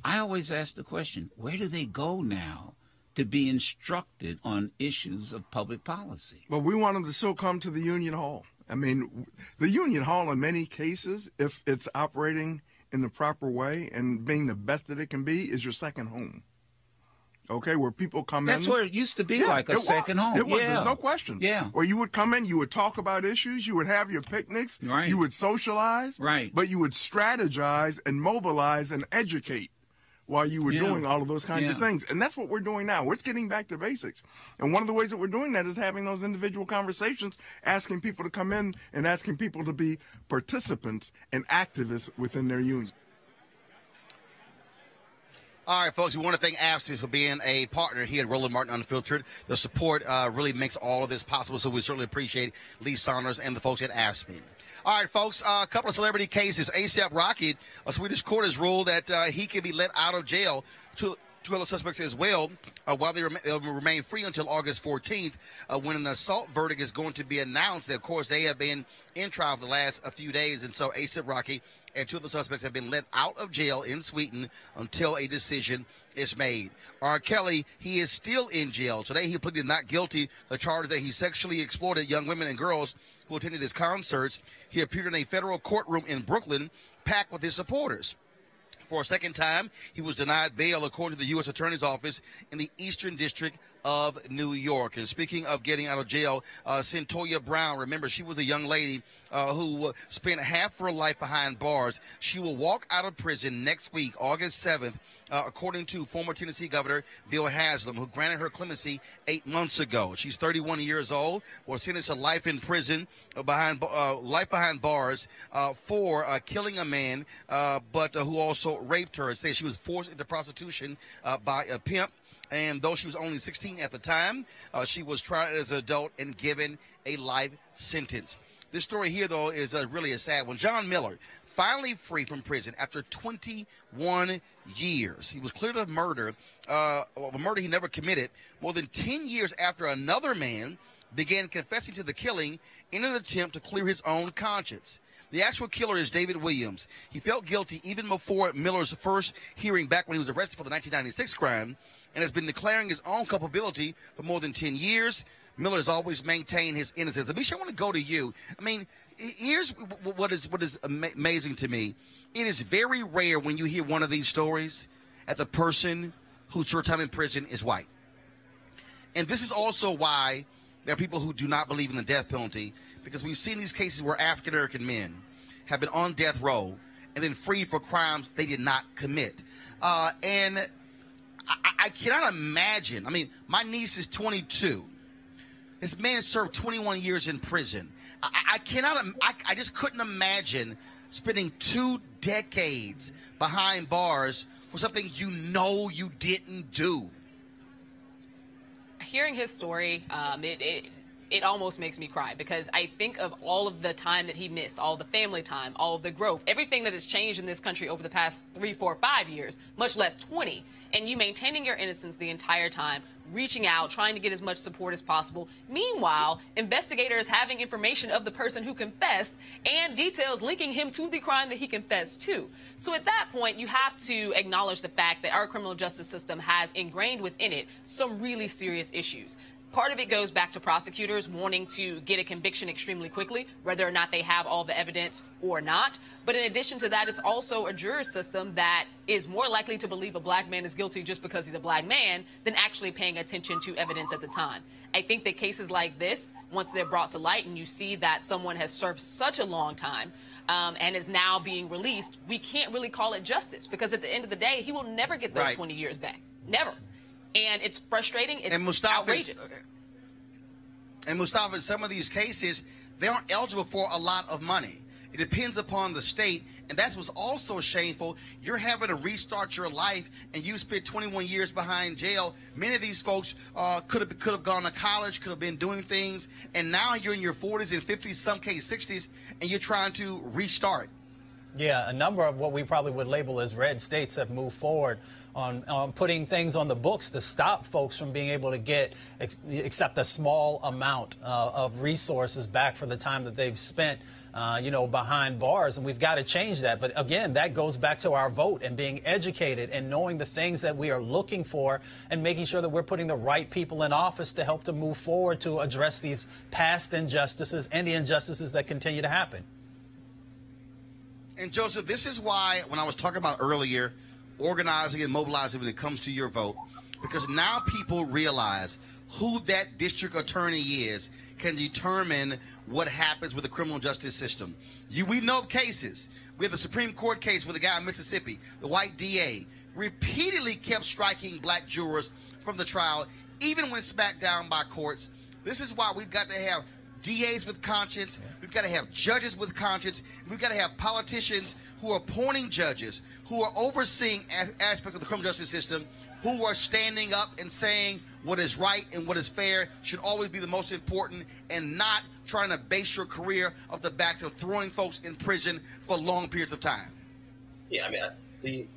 I always ask the question where do they go now to be instructed on issues of public policy? Well, we want them to still come to the union hall. I mean, the union hall, in many cases, if it's operating in the proper way and being the best that it can be, is your second home okay, where people come That's in. That's where it used to be, yeah, like a second was. home. It was. Yeah. There's no question. Yeah. Where you would come in, you would talk about issues, you would have your picnics, right. you would socialize, right. But you would strategize and mobilize and educate while you were yeah. doing all of those kinds yeah. of things. And that's what we're doing now. We're getting back to basics. And one of the ways that we're doing that is having those individual conversations, asking people to come in and asking people to be participants and activists within their unions. All right, folks, we want to thank AFSCME for being a partner here at Roland Martin Unfiltered. The support uh, really makes all of this possible, so we certainly appreciate Lee Saunders and the folks at AFSCME. All right, folks, uh, a couple of celebrity cases. ASAP Rocky, a Swedish court has ruled that uh, he can be let out of jail to two other suspects as well, uh, while they rem- remain free until August 14th, uh, when an assault verdict is going to be announced. Of course, they have been in trial for the last a few days, and so ASAP Rocky and two of the suspects have been let out of jail in Sweden until a decision is made. R. Kelly, he is still in jail. Today, he pleaded not guilty the charge that he sexually exploited young women and girls who attended his concerts. He appeared in a federal courtroom in Brooklyn, packed with his supporters. For a second time, he was denied bail according to the U.S. Attorney's Office in the Eastern District of New York. And speaking of getting out of jail, uh, Cyntoia Brown, remember, she was a young lady uh, who spent half her life behind bars. She will walk out of prison next week, August 7th, uh, according to former Tennessee Governor Bill Haslam, who granted her clemency eight months ago. She's 31 years old, was sentenced to life in prison uh, behind uh, life behind bars uh, for killing a man, but who also raped her. Says she was forced into prostitution by a pimp. And though she was only 16 at the time, uh, she was tried as an adult and given a life sentence. This story here, though, is uh, really a sad one. John Miller, finally free from prison after 21 years. He was cleared of murder, uh, of a murder he never committed, more than 10 years after another man began confessing to the killing in an attempt to clear his own conscience. The actual killer is David Williams. He felt guilty even before Miller's first hearing back when he was arrested for the 1996 crime and has been declaring his own culpability for more than 10 years. Miller has always maintained his innocence. Amisha, I want to go to you. I mean, here's what is what is amazing to me. It is very rare when you hear one of these stories that the person who served time in prison is white. And this is also why there are people who do not believe in the death penalty because we've seen these cases where African American men have been on death row and then freed for crimes they did not commit. Uh, and I, I cannot imagine. I mean, my niece is 22. This man served 21 years in prison. I, I cannot. I, I just couldn't imagine spending two decades behind bars for something you know you didn't do. hearing his story, um, it, it it almost makes me cry because I think of all of the time that he missed, all the family time, all the growth, everything that has changed in this country over the past three, four, five years, much less 20. And you maintaining your innocence the entire time, reaching out, trying to get as much support as possible. Meanwhile, investigators having information of the person who confessed and details linking him to the crime that he confessed to. So at that point, you have to acknowledge the fact that our criminal justice system has ingrained within it some really serious issues. Part of it goes back to prosecutors wanting to get a conviction extremely quickly, whether or not they have all the evidence or not. But in addition to that, it's also a jury system that is more likely to believe a black man is guilty just because he's a black man than actually paying attention to evidence at the time. I think that cases like this, once they're brought to light and you see that someone has served such a long time, um, and is now being released, we can't really call it justice because at the end of the day, he will never get those Right. 20 years back. Never. And it's frustrating. It's and Mustafa, outrageous. and Mustafa, in some of these cases, they aren't eligible for a lot of money. It depends upon the state, and that's what's also shameful. You're having to restart your life, and you spent 21 years behind jail. Many of these folks uh, could have could have gone to college, could have been doing things, and now you're in your 40s and 50s, some case 60s, and you're trying to restart. Yeah, a number of what we probably would label as red states have moved forward on, on putting things on the books to stop folks from being able to get ex- except a small amount uh, of resources back for the time that they've spent. Uh, you know, behind bars, and we've got to change that. But again, that goes back to our vote and being educated and knowing the things that we are looking for and making sure that we're putting the right people in office to help to move forward to address these past injustices and the injustices that continue to happen. And Joseph, this is why when I was talking about earlier, organizing and mobilizing when it comes to your vote, because now people realize who that district attorney is can determine what happens with the criminal justice system. You, we know of cases. We have the Supreme Court case with the guy in Mississippi, the white DA, repeatedly kept striking black jurors from the trial, even when smacked down by courts. This is why we've got to have DAs with conscience. We've got to have judges with conscience. We've got to have politicians who are appointing judges, who are overseeing aspects of the criminal justice system, who are standing up and saying what is right and what is fair should always be the most important, and not trying to base your career off the backs of throwing folks in prison for long periods of time. Yeah, I mean, the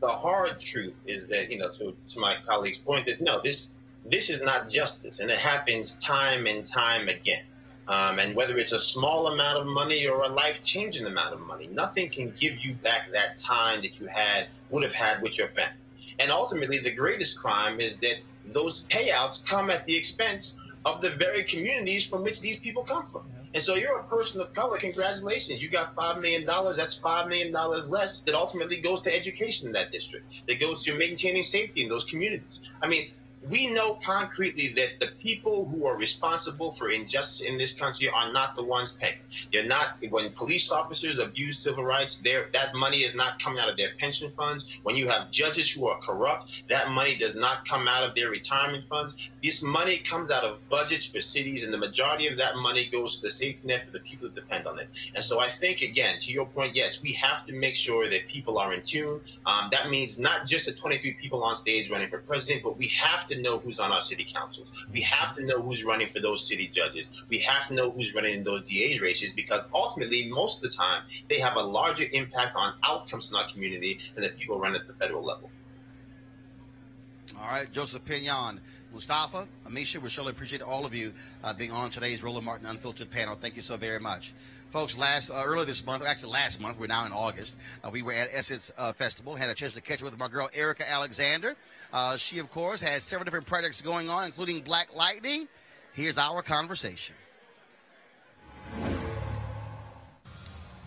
the hard truth is that you know, to to my colleague's point, that no, this this is not justice, and it happens time and time again. Um, and whether it's a small amount of money or a life-changing amount of money, nothing can give you back that time that you had would have had with your family. And ultimately, the greatest crime is that those payouts come at the expense of the very communities from which these people come from. And so you're a person of color. Congratulations. You got $5 million. That's $5 million less that ultimately goes to education in that district, that goes to maintaining safety in those communities. I mean, we know concretely that the people who are responsible for injustice in this country are not the ones paying. They're not when police officers abuse civil rights, that money is not coming out of their pension funds. When you have judges who are corrupt, that money does not come out of their retirement funds. This money comes out of budgets for cities, and the majority of that money goes to the safety net for the people that depend on it. And so I think again, to your point, yes, we have to make sure that people are in tune. Um, that means not just the 23 people on stage running for president, but we have to know who's on our city councils. We have to know who's running for those city judges. We have to know who's running in those DA races because ultimately, most of the time, they have a larger impact on outcomes in our community than the people running at the federal level. All right, Joseph Pinion, Mustafa, Amisha, we surely appreciate all of you uh, being on today's Roland Martin Unfiltered panel. Thank you so very much. Folks, last uh, earlier this month, actually last month, we're now in August, uh, we were at Essence uh, Festival, had a chance to catch up with my girl Erica Alexander. Uh, she, of course, has several different projects going on, including Black Lightning. Here's our conversation.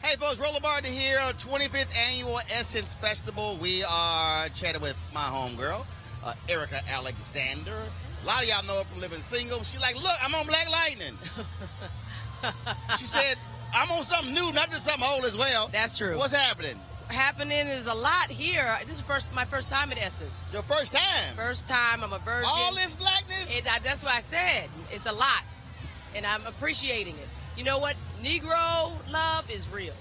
Hey, folks, Roland Martin here, 25th Annual Essence Festival. We are chatting with my homegirl, uh, Erica Alexander. A lot of y'all know her from Living Single. She's like, look, I'm on Black Lightning. she said, I'm on something new, not just something old as well. That's true. What's happening? Happening is a lot here. This is first my first time at Essence. Your first time? First time. I'm a virgin. All this blackness? It, I, that's what I said. It's a lot, and I'm appreciating it. You know what? Negro love is real.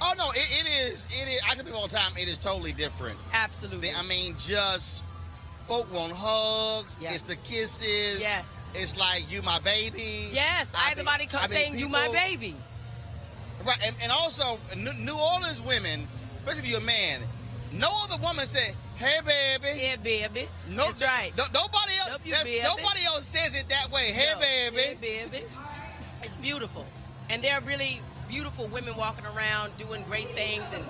Oh no, it, it is. It is. I tell people all the time, it is totally different. Absolutely. I mean, just folk want hugs. Yes. It's the kisses. Yes. It's like you my baby. Yes, I, had mean- somebody come I mean, saying you my baby. Right, and, and also New Orleans women, especially if you're a man, no other woman say, "Hey, baby." Yeah, baby. No, That's right. no- nobody else. Nope, that's- nobody else says it that way. Hey, No, baby. Hey, baby. It's beautiful. And there are really beautiful women walking around doing great things and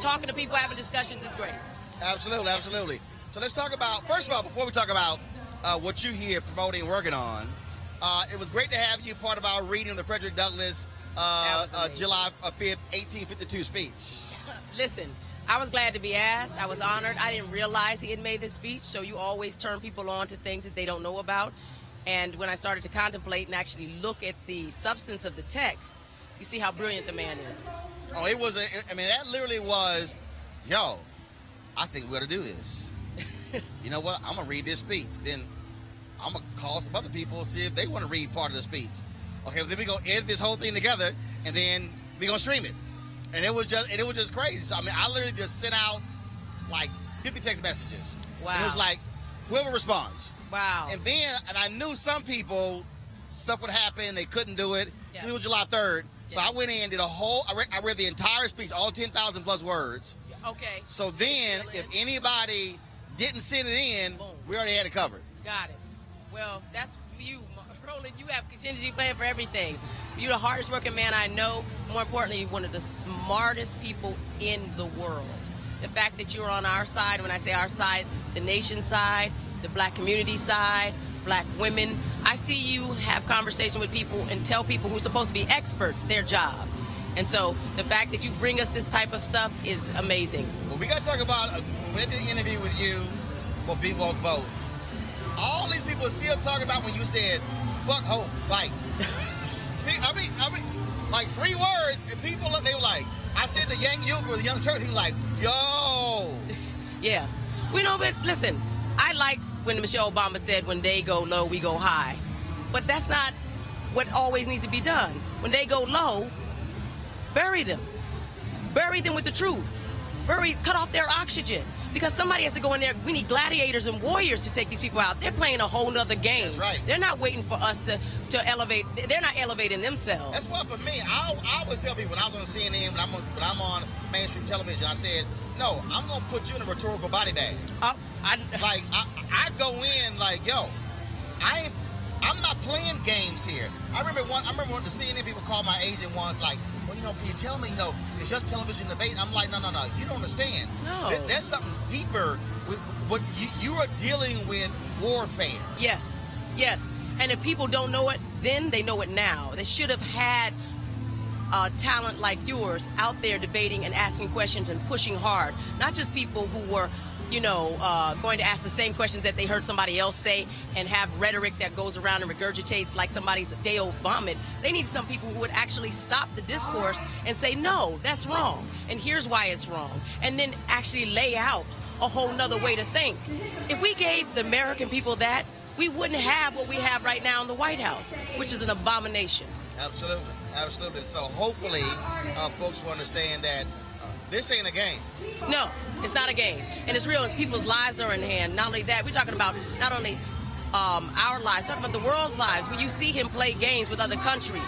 talking to people, having discussions. It's great. Absolutely, absolutely. So let's talk about first of all, before we talk about uh, what you here promoting and working on. Uh, it was great to have you part of our reading of the Frederick Douglass uh, uh, July uh, 5th, 1852 speech. Listen, I was glad to be asked. I was honored. I didn't realize he had made this speech, so you always turn people on to things that they don't know about. And when I started to contemplate and actually look at the substance of the text, you see how brilliant the man is. Oh, it was. A, I mean, that literally was, yo. I think we ought to do this. You know what? I'm gonna read this speech. Then I'm gonna call some other people see if they want to read part of the speech. Okay, well, then we gonna edit this whole thing together, and then we gonna stream it. And it was just, and it was just crazy. So I mean, I literally just sent out like 50 text messages. And it was Wow. like whoever responds. Wow. And then, and I knew some people, stuff would happen, they couldn't do it. Yeah. It was July 3rd. So I went in, did a whole, I read, I read the entire speech, all 10,000 plus words. Okay. So then, if anybody didn't send it in, we already had it covered. Got it. Well, that's you, Roland. You have contingency plan for everything. You're the hardest working man I know. More importantly, you're one of the smartest people in the world. The fact that you're on our side, when I say our side, the nation side, the black community side, black women, I see you have conversation with people and tell people who're supposed to be experts their job. And so the fact that you bring us this type of stuff is amazing. Well, we got to talk about uh, when I did the interview with you for Be Woke Vote. All these people are still talking about when you said, fuck hope, like, I mean, I mean, like three words, and people, they were like, I said the young youth or the young church, he was like, yo. Yeah. We know, but listen, I like when Michelle Obama said, when they go low, we go high. But that's not what always needs to be done. When they go low, bury them. Bury them with the truth. Bury, cut off their oxygen. Because somebody has to go in there. We need gladiators and warriors to take these people out. They're playing a whole nother game. That's right. They're not waiting for us to, to elevate. They're not elevating themselves. That's why for me, I, I always tell people when I was on CNN, when I'm on, when I'm on mainstream television, I said, no, I'm gonna put you in a rhetorical body bag. Uh, I, like I, I go in like, yo, I ain't. I'm not playing games here. I remember one. I remember when the CNN people called my agent once, like, well, you know, can you tell me, you know, it's just television debate? I'm like, no, no, no. You don't understand. No. There- there's something deeper. With, what you, you are dealing with warfare. Yes, yes. And if people don't know it, then they know it now. They should have had uh, talent like yours out there debating and asking questions and pushing hard. Not just people who were, you know, uh, going to ask the same questions that they heard somebody else say and have rhetoric that goes around and regurgitates like somebody's day old vomit. They need some people who would actually stop the discourse and say, no, that's wrong. And here's why it's wrong. And then actually lay out a whole nother way to think. If we gave the American people that, we wouldn't have what we have right now in the White House, which is an abomination. Absolutely, absolutely. So hopefully, uh, folks will understand that uh, this ain't a game. No, it's not a game. And it's real. It's people's lives are in hand. Not only that, we're talking about not only um, our lives, talking about the world's lives. When you see him play games with other countries,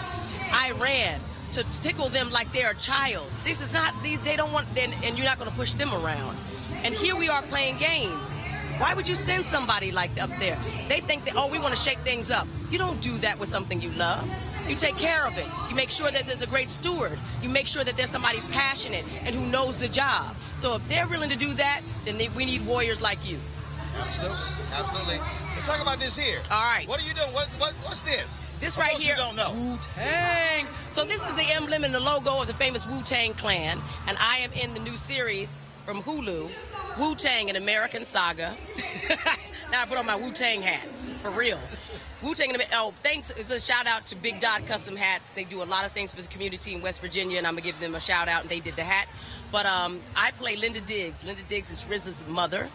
Iran, to tickle them like they're a child. This is not, they, they don't want, then, and you're not going to push them around. And here we are playing games. Why would you send somebody like up there? They think that, oh, we want to shake things up. You don't do that with something you love. You take care of it. You make sure that there's a great steward. You make sure that there's somebody passionate and who knows the job. So if they're willing to do that, then they, we need warriors like you. Absolutely, absolutely. Let's talk about this here. All right. What are you doing? What, what what's this? This right here, Who don't know. Wu Tang. So this is the emblem and the logo of the famous Wu Tang Clan, and I am in the new series from Hulu, Wu Tang: An American Saga. now I put on my Wu Tang hat for real. Wu Tang. Oh, thanks. It's a shout out to Big Dot Custom Hats. They do a lot of things for the community in West Virginia, and I'm gonna give them a shout out. And they did the hat. But um, I play Linda Diggs. Linda Diggs is RZA's mother.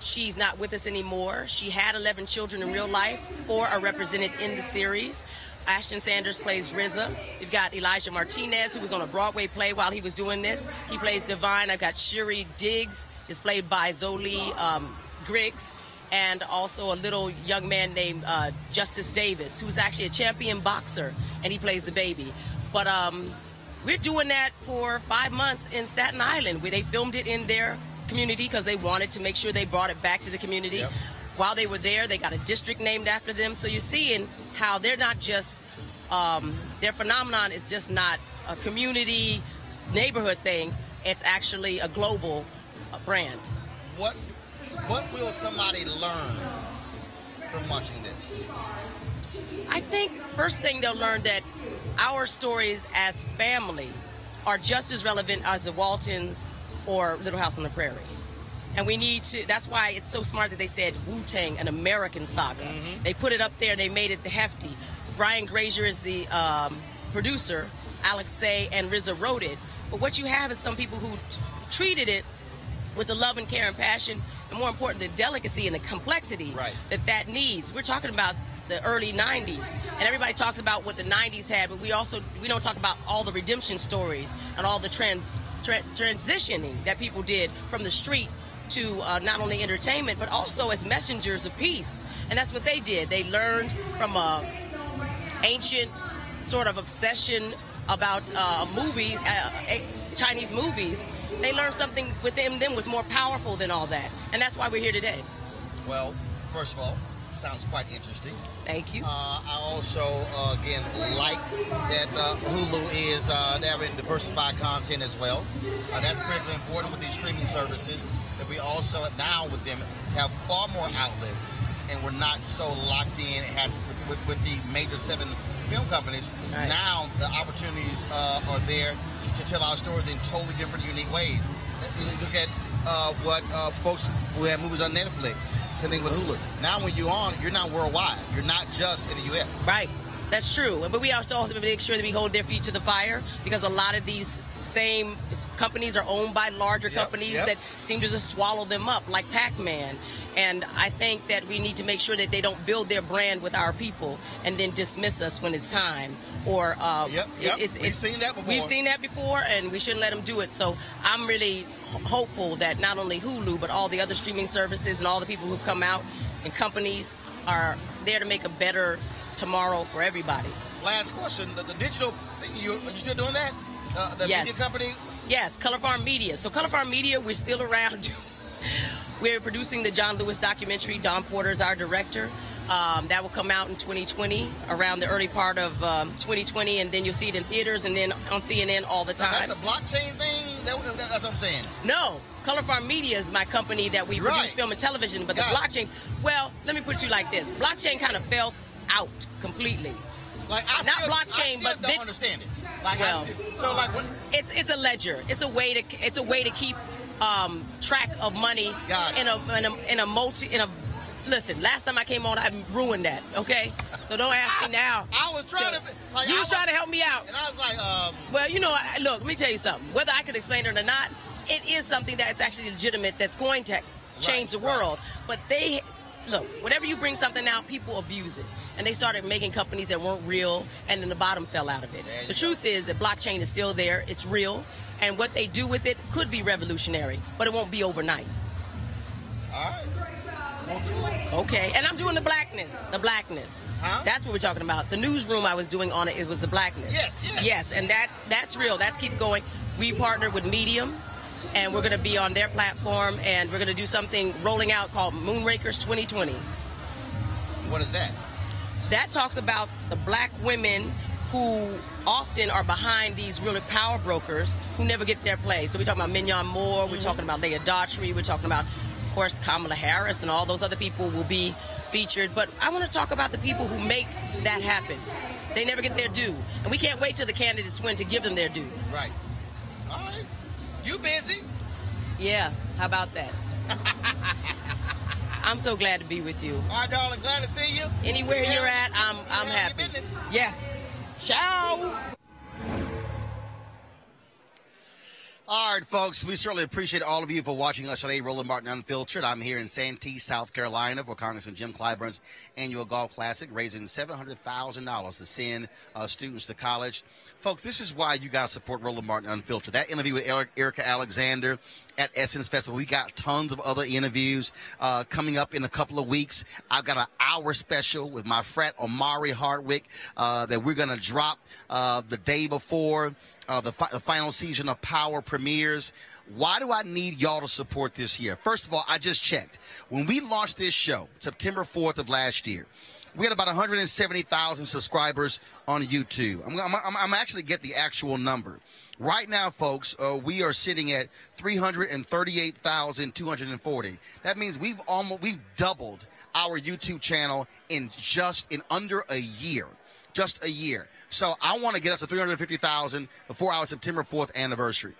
She's not with us anymore. She had 11 children in real life. Four are represented in the series. Ashton Sanders plays RZA. You've got Elijah Martinez, who was on a Broadway play while he was doing this. He plays Divine. I've got Shurrie Diggs, is played by Zolee um, Griggs, and also a little young man named uh, Justice Davis, who's actually a champion boxer, and he plays the baby. But um, we're doing that for five months in Staten Island, where they filmed it in their community because they wanted to make sure they brought it back to the community. While they were there, they got a district named after them. So you're seeing how they're not just um, their phenomenon is just not a community neighborhood thing. It's actually a global uh, brand. What what will somebody learn from watching this? I think first thing they'll learn that our stories as family are just as relevant as the Waltons or Little House on the Prairie. And we need to, that's why it's so smart that they said Wu Tang, an American saga. They put it up there, they made it the hefty. Brian Grazer is the um, producer, Alex Tse and RZA wrote it. But what you have is some people who t- treated it with the love and care and passion, and more important, the delicacy and the complexity that that needs. We're talking about the early 90s, and everybody talks about what the 90s had, but we also we don't talk about all the redemption stories and all the trans tra- transitioning that people did from the street to uh, not only entertainment but also as messengers of peace. And that's what they did. They learned from a ancient sort of obsession about uh, movie, uh, Chinese movies. They learned something within them was more powerful than all that, and that's why we're here today. Well, first of all, sounds quite interesting. Thank you. Uh, I also, uh, again, like that uh, Hulu is uh, having diversified content as well. Uh, that's critically important with these streaming services. That we also now with them have far more outlets, and we're not so locked in. With, with, with the major seven film companies. Now the opportunities uh, are there to, tell our stories in totally different, unique ways. Look at uh, what uh, folks who have movies on Netflix. Same thing with Hulu. Now, when you're on, you're not worldwide. You're not just in the U.S. Right. That's true. But we also have to make sure that we hold their feet to the fire because a lot of these same companies are owned by larger companies yep. that seem to just swallow them up, like Pac Man. And I think that we need to make sure that they don't build their brand with our people and then dismiss us when it's time. Or uh, Yep, it- yep. it's, We've it's- seen that before. We've seen that before, and we shouldn't let them do it. So I'm really h- hopeful that not only Hulu, but all the other streaming services and all the people who've come out and companies are there to make a better tomorrow for everybody. Last question: the, the digital, you are you still doing that? Uh, the Yes. media company. Yes, Color Farm Media. So Color Farm Media, we're still around. we're producing the John Lewis documentary. Dawn Porter is our director. Um, that will come out in 2020, around the early part of um, 2020, and then you'll see it in theaters and then on CNN all the Now, time. that's the blockchain thing. That, that's what I'm saying. No, Color Farm Media is my company that we Right. produce film and television, but Got the it. blockchain, well, let me put you like this. Blockchain kind of fell out completely. Like I Not still, blockchain, I but don't bit- understand it. Like well, I still, so like when it's it's a ledger. It's a way to it's a way to keep um, track of money in a, in a in a multi in a. Listen, last time I came on, I ruined that. Okay, so don't ask me now. I was trying to, like, you was was- trying to help me out. and I was like, um, Well, you know, I- look, let me tell you something. Whether I could explain it or not, it is something that's actually legitimate that's going to change the world. But they, look, whenever you bring something out, people abuse it. And they started making companies that weren't real, and then the bottom fell out of it. The truth is that blockchain is still there, it's real, and what they do with it could be revolutionary, but it won't be overnight. all right. Okay, and I'm doing the blackness. The blackness. That's what we're talking about. The newsroom I was doing on it, it was the blackness. Yes, yes. Yes, and that that's real. That's keep going. We partnered with Medium, and we're going to be on their platform, and we're going to do something rolling out called Moonrakers 2020. What is that? That talks about the black women who often are behind these really power brokers who never get their play. So we're talking about Minyon Moore, we're mm-hmm. talking about Leah Daughtry, we're talking about, of course, Kamala Harris, and all those other people will be featured. But I want to talk about the people who make that happen. They never get their due. And we can't wait till the candidates win to give them their due. Right. All right. You busy? Yeah, how about that? I'm so glad to be with you. All right, darling. Glad to see you. Anywhere You you're at, I'm I'm happy. Yes. Ciao. All right, folks, we certainly appreciate all of you for watching us today, Roland Martin Unfiltered. I'm here in Santee, South Carolina for Congressman Jim Clyburn's annual golf classic, raising $700,000 to send uh, students to college. Folks, this is why you got to support Roland Martin Unfiltered. That interview with Eric, Erica Alexander at Essence Festival, we got tons of other interviews uh, coming up in a couple of weeks. I've got an hour special with my frat Omari Hardwick uh, that we're going to drop uh, the day before uh, the, fi- the final season of Power premieres. Why do I need y'all to support this year? First of all, I just checked. When we launched this show, September 4th of last year, we had about 170,000 subscribers on YouTube. I'm, I'm, I'm, actually get the actual number. Right now, folks, uh, we are sitting at 338,240. That means we've almost we've doubled our YouTube channel in just in under a year just a year. So I want to get us to 350,000 before our September 4th anniversary.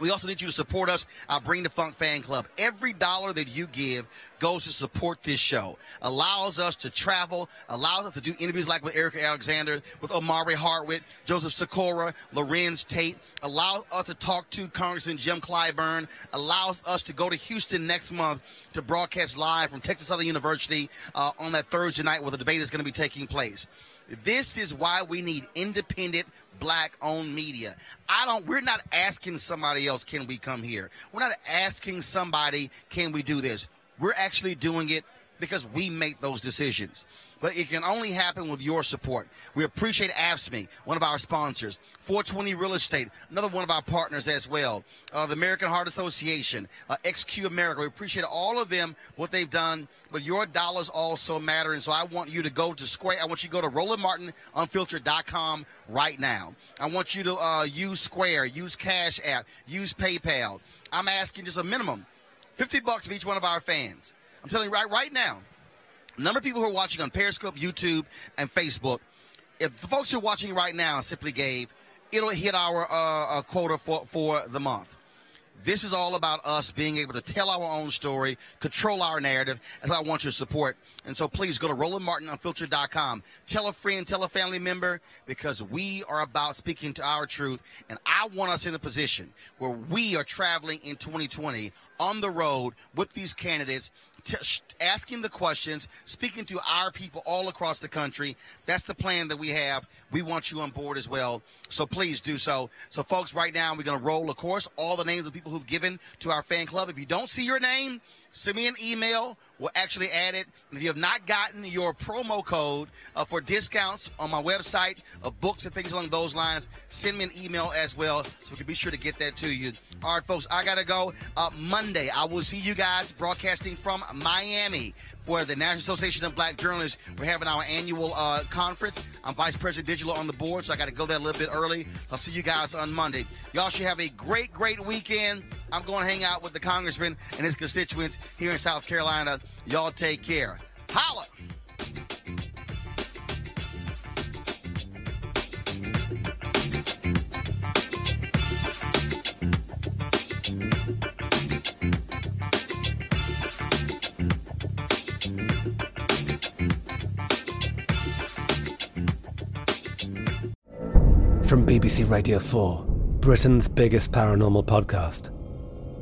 We also need you to support us, our Bring the Funk fan club. Every dollar that you give goes to support this show, allows us to travel, allows us to do interviews like with Erica Alexander, with Omari Hardwick, Joseph Sikora, Larenz Tate, allows us to talk to Congressman Jim Clyburn, allows us to go to Houston next month to broadcast live from Texas Southern University uh, on that Thursday night where the debate is going to be taking place. This is why we need independent black owned media. I don't we're not asking somebody else can we come here. We're not asking somebody can we do this. We're actually doing it because we make those decisions. But it can only happen with your support. We appreciate AFSCME, one of our sponsors, 420 Real Estate, another one of our partners as well, uh, the American Heart Association, uh, XQ America. We appreciate all of them, what they've done, but your dollars also matter. And so I want you to go to Square. I want you to go to RolandMartinUnfiltered.com right now. I want you to uh, use Square, use Cash App, use PayPal. I'm asking just a minimum 50 bucks from each one of our fans. I'm telling you right right now, number of people who are watching on Periscope, YouTube, and Facebook, if the folks who are watching right now simply gave, it'll hit our uh, uh, quota for, for the month. This is all about us being able to tell our own story, control our narrative. What I want your support. And so please go to RolandMartinUnfiltered.com. Tell a friend, tell a family member, because we are about speaking to our truth. And I want us in a position where we are traveling in 2020 on the road with these candidates t- asking the questions, speaking to our people all across the country. That's the plan that we have. We want you on board as well. So please do so. So, folks, right now we're going to roll, of course, all the names of people who've given to our fan club. If you don't see your name, send me an email. We'll actually add it. If you have not gotten your promo code uh, for discounts on my website of books and things along those lines, send me an email as well so we can be sure to get that to you. All right, folks, I got to go. Uh, Monday, I will see you guys broadcasting from Miami for the National Association of Black Journalists. We're having our annual uh, conference. I'm Vice President Digital on the board, so I got to go there a little bit early. I'll see you guys on Monday. Y'all should have a great, great weekend. I'm going to hang out with the congressman and his constituents here in South Carolina. Y'all take care. Holla! From BBC Radio 4, Britain's biggest paranormal podcast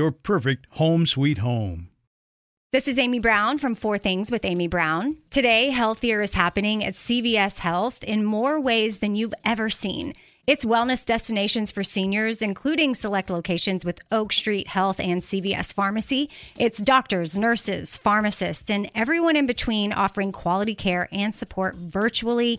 your perfect home sweet home. This is Amy Brown from Four Things with Amy Brown. Today, healthier is happening at CVS Health in more ways than you've ever seen. It's wellness destinations for seniors, including select locations with Oak Street Health and CVS Pharmacy. It's doctors, nurses, pharmacists, and everyone in between offering quality care and support virtually